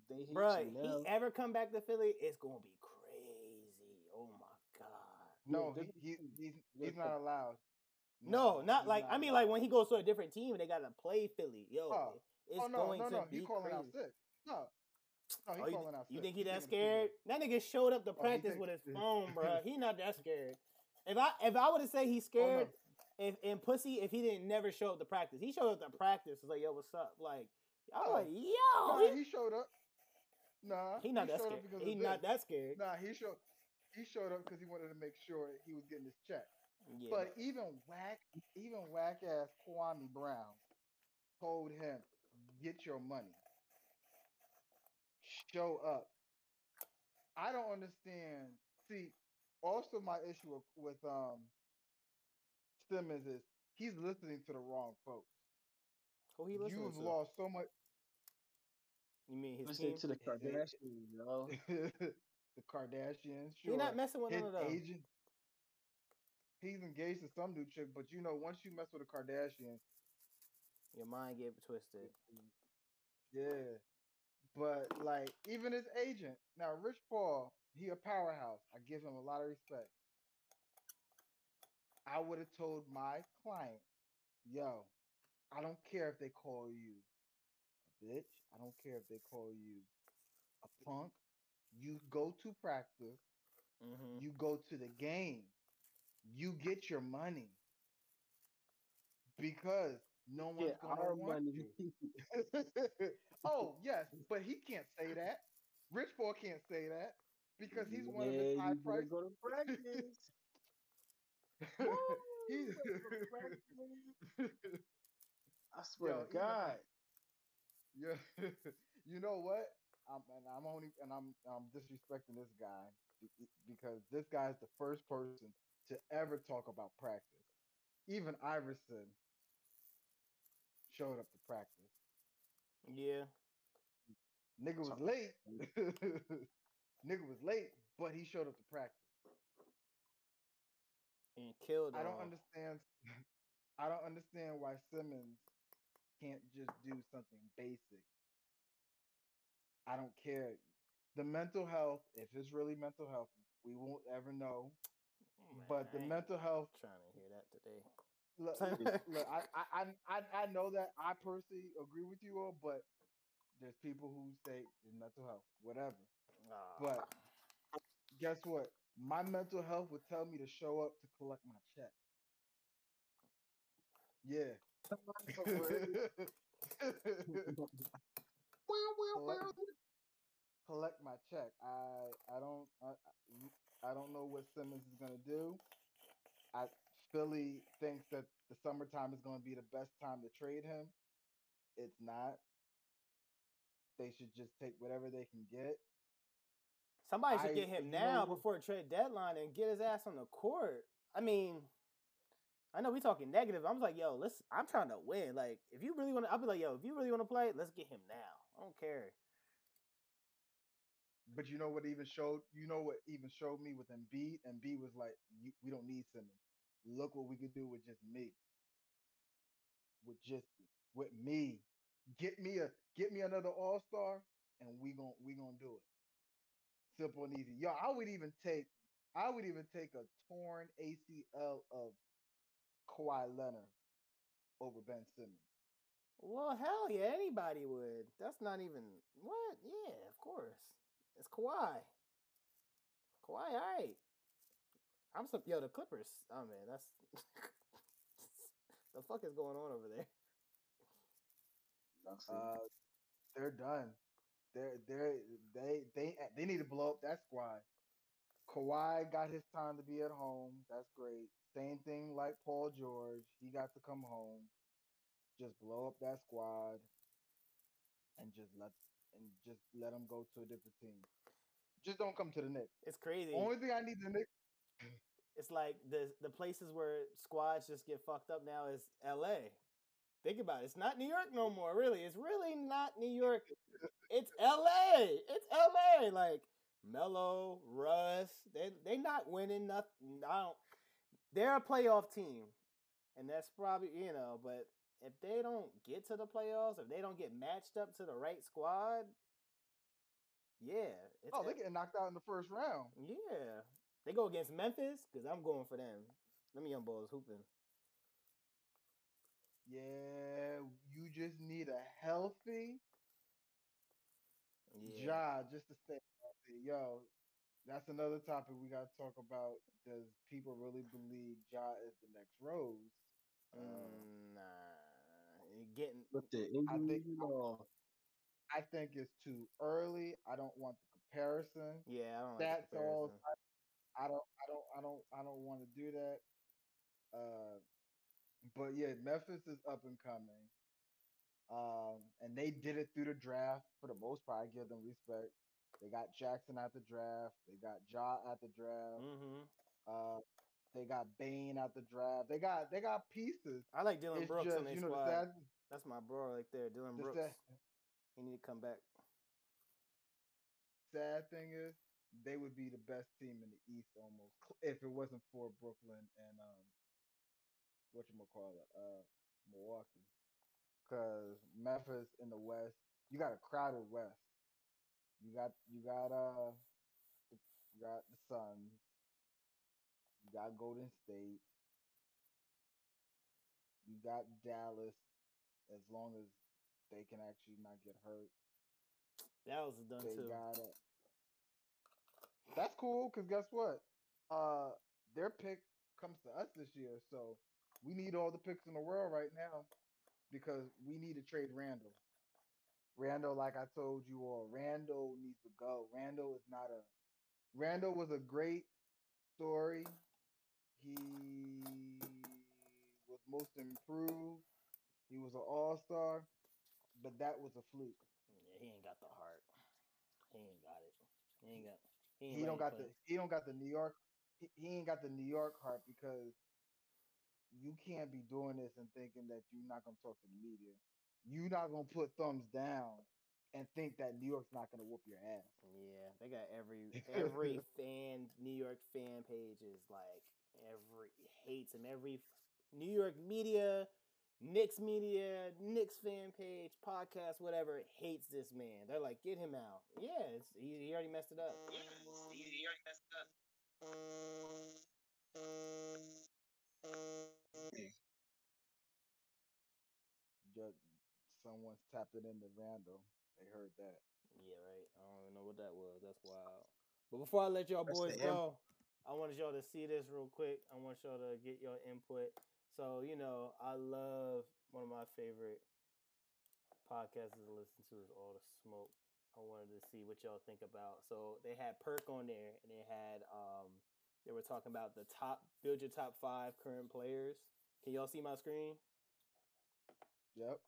they hate Bruh, you he ever come back to Philly, it's gonna be crazy. Oh my god. no, Yeah, he, he, he's, he's not allowed. No, not he's like I mean like when he goes to a different team and they gotta play Philly. Yo, Oh. It's oh no, going no, to no, be he calling out crazy. sick. No, no, he Oh, you, calling out you think he that scared? That nigga showed up to Oh, practice with his phone, bro. He not that scared. If I if I would have said he's Oh, no. scared, if in pussy, if he didn't never show up to practice, he showed up to practice. Was like, yo, what's up? Like, I was Oh. like, yo, Nah, he, he showed up. Nah, he not that scared. He not this. that scared. Nah, he showed. He showed up because he wanted to make sure he was getting his check. Yeah, But even whack, even whack ass Kwame Brown told him, "Get your money, show up." I don't understand. See, also my issue with, with um Simmons is he's listening to the wrong folks. who he listening to You've lost so much. You mean his Listening team? to the They- they- Kardashians, yo. the Kardashians, sure. He not messing with his none of them. agent. He's engaged to some new chick, but you know, once you mess with a Kardashian, Your mind get twisted. Yeah. But like even his agent, now Rich Paul, he a powerhouse. I give him a lot of respect. I would have told my client, yo, I don't care if they call you a bitch. I don't care if they call you a punk. You go to practice, Mm-hmm. you go to the game, you get your money. Because no one's Get gonna our want you. oh yes, but he can't say that. Rich Paul can't say that because he's one of Yeah, the you high price. Go to practice. He's- to. I swear Yo, to God. yeah, you know what? I'm, and I'm only and I'm I'm disrespecting this guy be- be- because this guy is the first person to ever talk about practice. Even Iverson showed up to practice. Yeah. Nigga was late. Nigga was late, but he showed up to practice. And killed. I don't all. understand. I don't understand why Simmons can't just do something basic. I don't care. The mental health, if it's really mental health, we won't ever know. Man, but the I mental health, trying to hear that today. Look, look, I, I, I, I know that I personally agree with you all, but there's people who say it's mental health, whatever. Ah, But guess what? My mental health would tell me to show up to collect my check. Yeah. collect, collect my check. I I don't I, I- I don't know what Simmons is gonna do. I Philly thinks that the summertime is gonna be the best time to trade him. It's not. They should just take whatever they can get. Somebody should I- get him know now what- before trade deadline and get his ass on the court. I mean, I know we talking negative. I'm like, yo, let's. I'm trying to win. Like, if you really want to, I'll be like, yo, if you really want to play, let's get him now. I don't care. But you know what even showed you know what even showed me with Embiid? Embiid was like, you, we don't need Simmons. Look what we could do with just me. With just with me. Get me a get me another all star and we gon' we gonna do it. Simple and easy. Yo, I would even take I would even take a torn ACL of Kawhi Leonard over Ben Simmons. Well, hell yeah, anybody would. That's not even what. Yeah, of course. It's Kawhi. Kawhi, all right. I'm some yo the Clippers. Oh man, that's the fuck is going on over there. Uh, they're done. They're they're they they they need to blow up that squad. Kawhi got his time to be at home. That's great. Same thing like Paul George. He got to come home. Just blow up that squad and just let and just let them go to a different team. Just don't come to the Knicks. It's crazy. Only thing I need the Knicks. It's like the the places where squads just get fucked up now is L.A. Think about it. It's not New York no more. Really, it's really not New York. It's L.A. It's L.A. Like Melo, Russ. They they not winning nothing. I don't. They're a playoff team, and that's probably you know. But if they don't get to the playoffs, if they don't get matched up to the right squad, yeah. Oh, they getting knocked out in the first round. yeah. They go against Memphis because I'm going for them. Them young boys hooping. Yeah, you just need a healthy Yeah. Ja just to stay healthy. Yo, that's another topic we got to talk about. Does people really believe Ja is the next Rose? Uh, Mm, nah. You getting With the injury, think- you I think it's too early. I don't want the comparison. yeah, I don't like the That's all. comparison. I don't. I don't. I don't. I don't want to do that. Uh, but yeah, Memphis is up and coming. Um, and they did it through the draft for the most part. I give them respect. They got Jackson at the draft. They got Ja at the draft. Mm-hmm. Uh, they got Bane at the draft. They got they got pieces. I like Dillon It's Brooks just on their you know squad. That's my bro right there, Dillon the Brooks. sad, He need to come back. sad thing is they would be the best team in the East almost if it wasn't for Brooklyn and um what you call it uh Milwaukee because Memphis in the West you got a crowded West you got you got uh you got the Suns you got Golden State you got Dallas as long as they can actually not get hurt That was done they too. got it. That's cool because guess what? Uh, their pick comes to us this year, so we need all the picks in the world right now because we need to trade Randle. Randle, like I told you all, Randle needs to go. Randle is not a. Randle was a great story. He was most improved. He was an all star, but that was a fluke. Yeah, he ain't got the heart. He ain't got it. He ain't got. He, he don't got for the he don't got the New York he, he ain't got the New York heart because you can't be doing this and thinking that you're not gonna talk to the media. You're not gonna put thumbs down and think that New York's not gonna whoop your ass. Yeah, they got every every fan New York fan page is like every hates him. Every New York media, Knicks media, Knicks fan page, podcast, whatever hates this man. They're like, get him out. Yeah, it's, he, already messed it up. Yeah, he already messed it up. Just someone's tapped it into Randle. They heard that. Yeah, right. I don't even know what that was. That's wild. But before I let y'all That's boys the imp- go, I wanted y'all to see this real quick. I want y'all to get your input. So, you know, I love one of my favorite podcasts to listen to is All the Smoke. I wanted to see what y'all think about. So they had Perk on there and they had um they were talking about the top build your top five current players. Can y'all see my screen? Yep.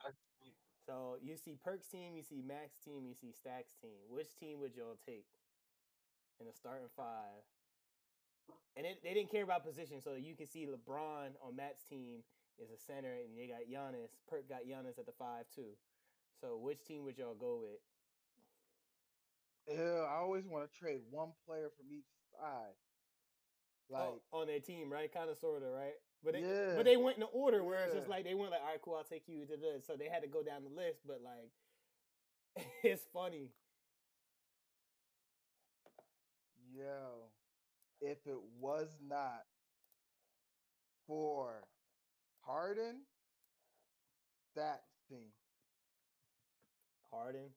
So you see Perk's team, you see Matt's team, you see Stack's team. Which team would y'all take? in the starting five, and it, they didn't care about position, so you can see LeBron on Matt's team is a center, and they got Giannis. Perk got Giannis at the five too. So which team would y'all go with? Yeah, I always want to trade one player from each side. Oh, like oh, on their team, right? Kind of, sort of, right? But they, Yeah. but they went in the order where it's just like they went like, all right, cool, I'll take you to this. So they had to go down the list, but like, it's funny. Yo, if it was not for Harden, that team. Harden,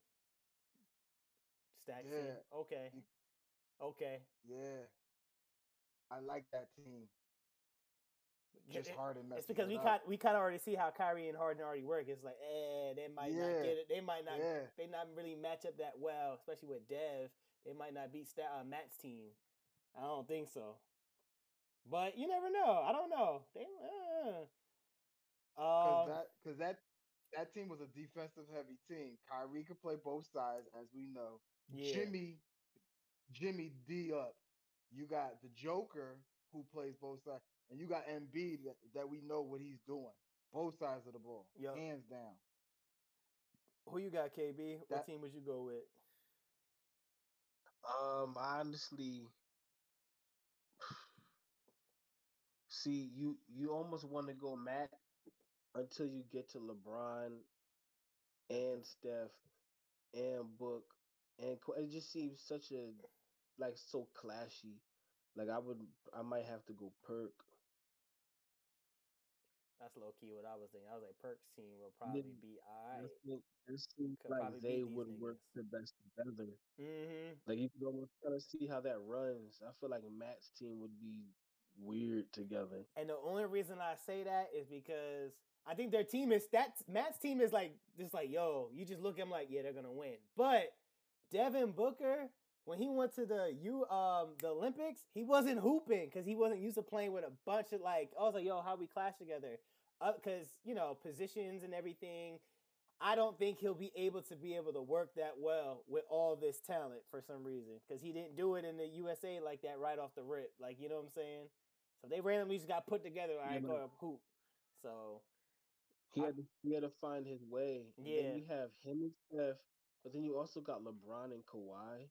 Stacks. Yeah. Okay. Okay. Yeah. I like that team. Just it- Harden It's because it we kind we kind of already see how Kyrie and Harden already work. It's like, eh, they might not get it. They might not. Yeah. They not really match up that well, especially with Dev. They might not beat Sta- uh, Matt's team. I don't think so. But you never know. I don't know. They. Uh, Cause um, that, cause that, that team was a defensive heavy team. Kyrie could play both sides, as we know. yeah. Jimmy, Jimmy D up. You got the Joker who plays both sides, and you got Embiid that, that we know what he's doing, both sides of the ball, Yup. hands down. Who you got, KB? What team would you go with? Um, honestly, see, you you almost want to go Matt until you get to LeBron and Steph and Book and it just seems such a like so clashy. Like I would, I might have to go Perk. That's low key what I was thinking. I was like, Perk's team will probably Then be all right. This seem- This seems Could like they would work the best together. Mm-hmm. Like you can almost kind of see how that runs. I feel like Matt's team would be weird together. And the only reason I say that is because I think their team is that Matt's team is like just like yo, you just look at them like yeah they're gonna win. But Devin Booker, when he went to the U um the Olympics, he wasn't hooping because he wasn't used to playing with a bunch of like I was like yo how we clash together, because you know positions and everything. I don't think he'll be able to be able to work that well with all this talent for some reason because he didn't do it in the USA like that right off the rip. Like you know what I'm saying? So they randomly just got put together. All right, Yeah, go but- up hoop. So He I- had to, he had to find his way. And Yeah. Then you have him and Steph, but then you also got LeBron and Kawhi.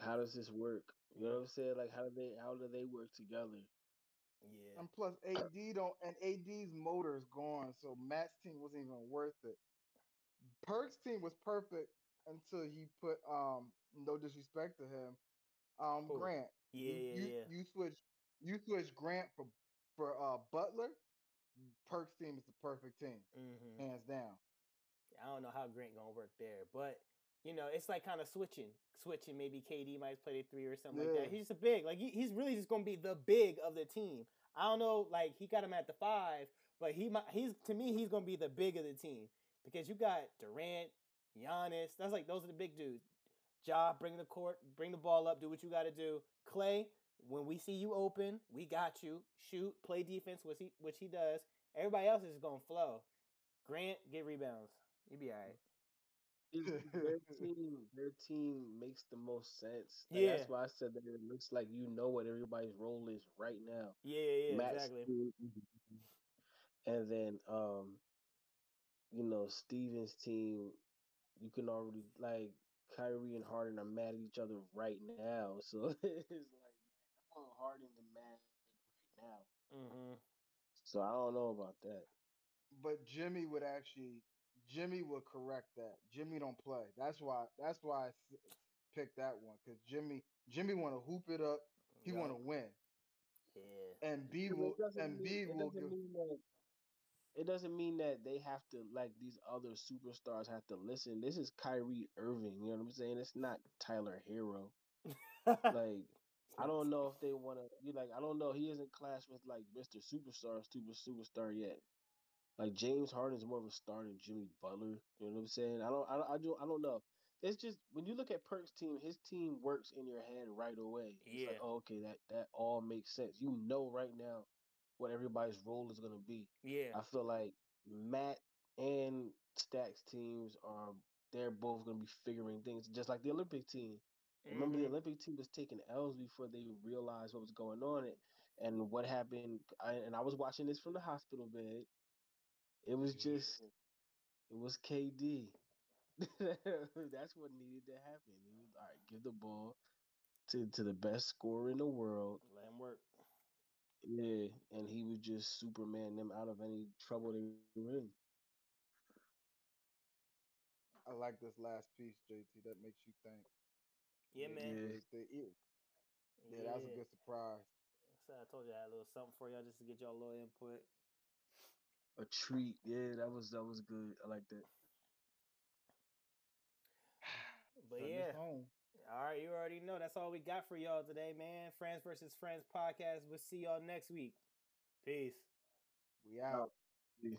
How does this work? You know what I'm saying? Like how do they how do they work together? yeah, And plus, AD don't, and AD's motor is gone, so Matt's team wasn't even worth it. Perk's team was perfect until he put, um, no disrespect to him, um, Who? Grant. yeah, you, yeah, you, yeah. You switch, you switch Grant for for uh Butler. Perk's team is the perfect team, hmm hands down. I don't know how Grant gonna work there, but you know it's like kind of switching, switching. Maybe KD might play the three or something like that. He's just a big, like he, he's really just gonna be the big of the team. I don't know, like he got him at the five, but he might, he's to me he's gonna be the big of the team because you got Durant, Giannis. That's like those are the big dudes. Ja, bring the court, bring the ball up, do what you got to do. Klay, when we see you open, we got you. Shoot, play defense, which he which he does. Everybody else is gonna flow. Grant, get rebounds. You be all right. Their team their team makes the most sense. Like, Yeah. That's why I said that it looks like you know what everybody's role is right now. Yeah, yeah, yeah Matt's exactly. team is- and then um you know Steven's team you can already like Kyrie and Harden are mad at each other right now so it's like I want Harden to mad right now hmm so I don't know about that But Jimmy would actually, Jimmy would correct that. Jimmy don't play. That's why. That's why I picked that one because Jimmy, Jimmy want to hoop it up. He want to win. Yeah. And B will, and B will doesn't give. It doesn't mean that they have to like these other superstars have to listen. This is Kyrie Irving, you know what I'm saying? It's not Tyler Herro. Like I don't know if they want to. You like I don't know. He isn't class with like Mr. Superstar, super superstar yet. Like James Harden's more of a star than Jimmy Butler. You know what I'm saying? I don't. I, don't- I do. I don't know. It's just when you look at Perk's team, his team works in your head right away. It's like, Yeah. oh, okay, that that all makes sense. You know right now what everybody's role is gonna be. Yeah. I feel like Matt and Stacks teams are they're both gonna be figuring things, just like the Olympic team. Remember, the Mhm. Olympic team was taking L's before they realized what was going on, and, and what happened. I, and I was watching this from the hospital bed. It was just, it was KD. That's what needed to happen. It was, all right, give the ball to to the best scorer in the world. Let him work. Yeah, and he was just Superman them out of any trouble they were in. I like this last piece, JT. That makes you think. Yeah, Makes man. you Yeah. really. Yeah, yeah, that was a good surprise. So I told you I had a little something for y'all just to get y'all a little input. A treat. Yeah, that was that was good. I like that. But Send yeah. Us home. All right, you already know. That's all we got for y'all today, man. Friends versus Friends podcast. We'll see y'all next week. Peace. We out. Yeah.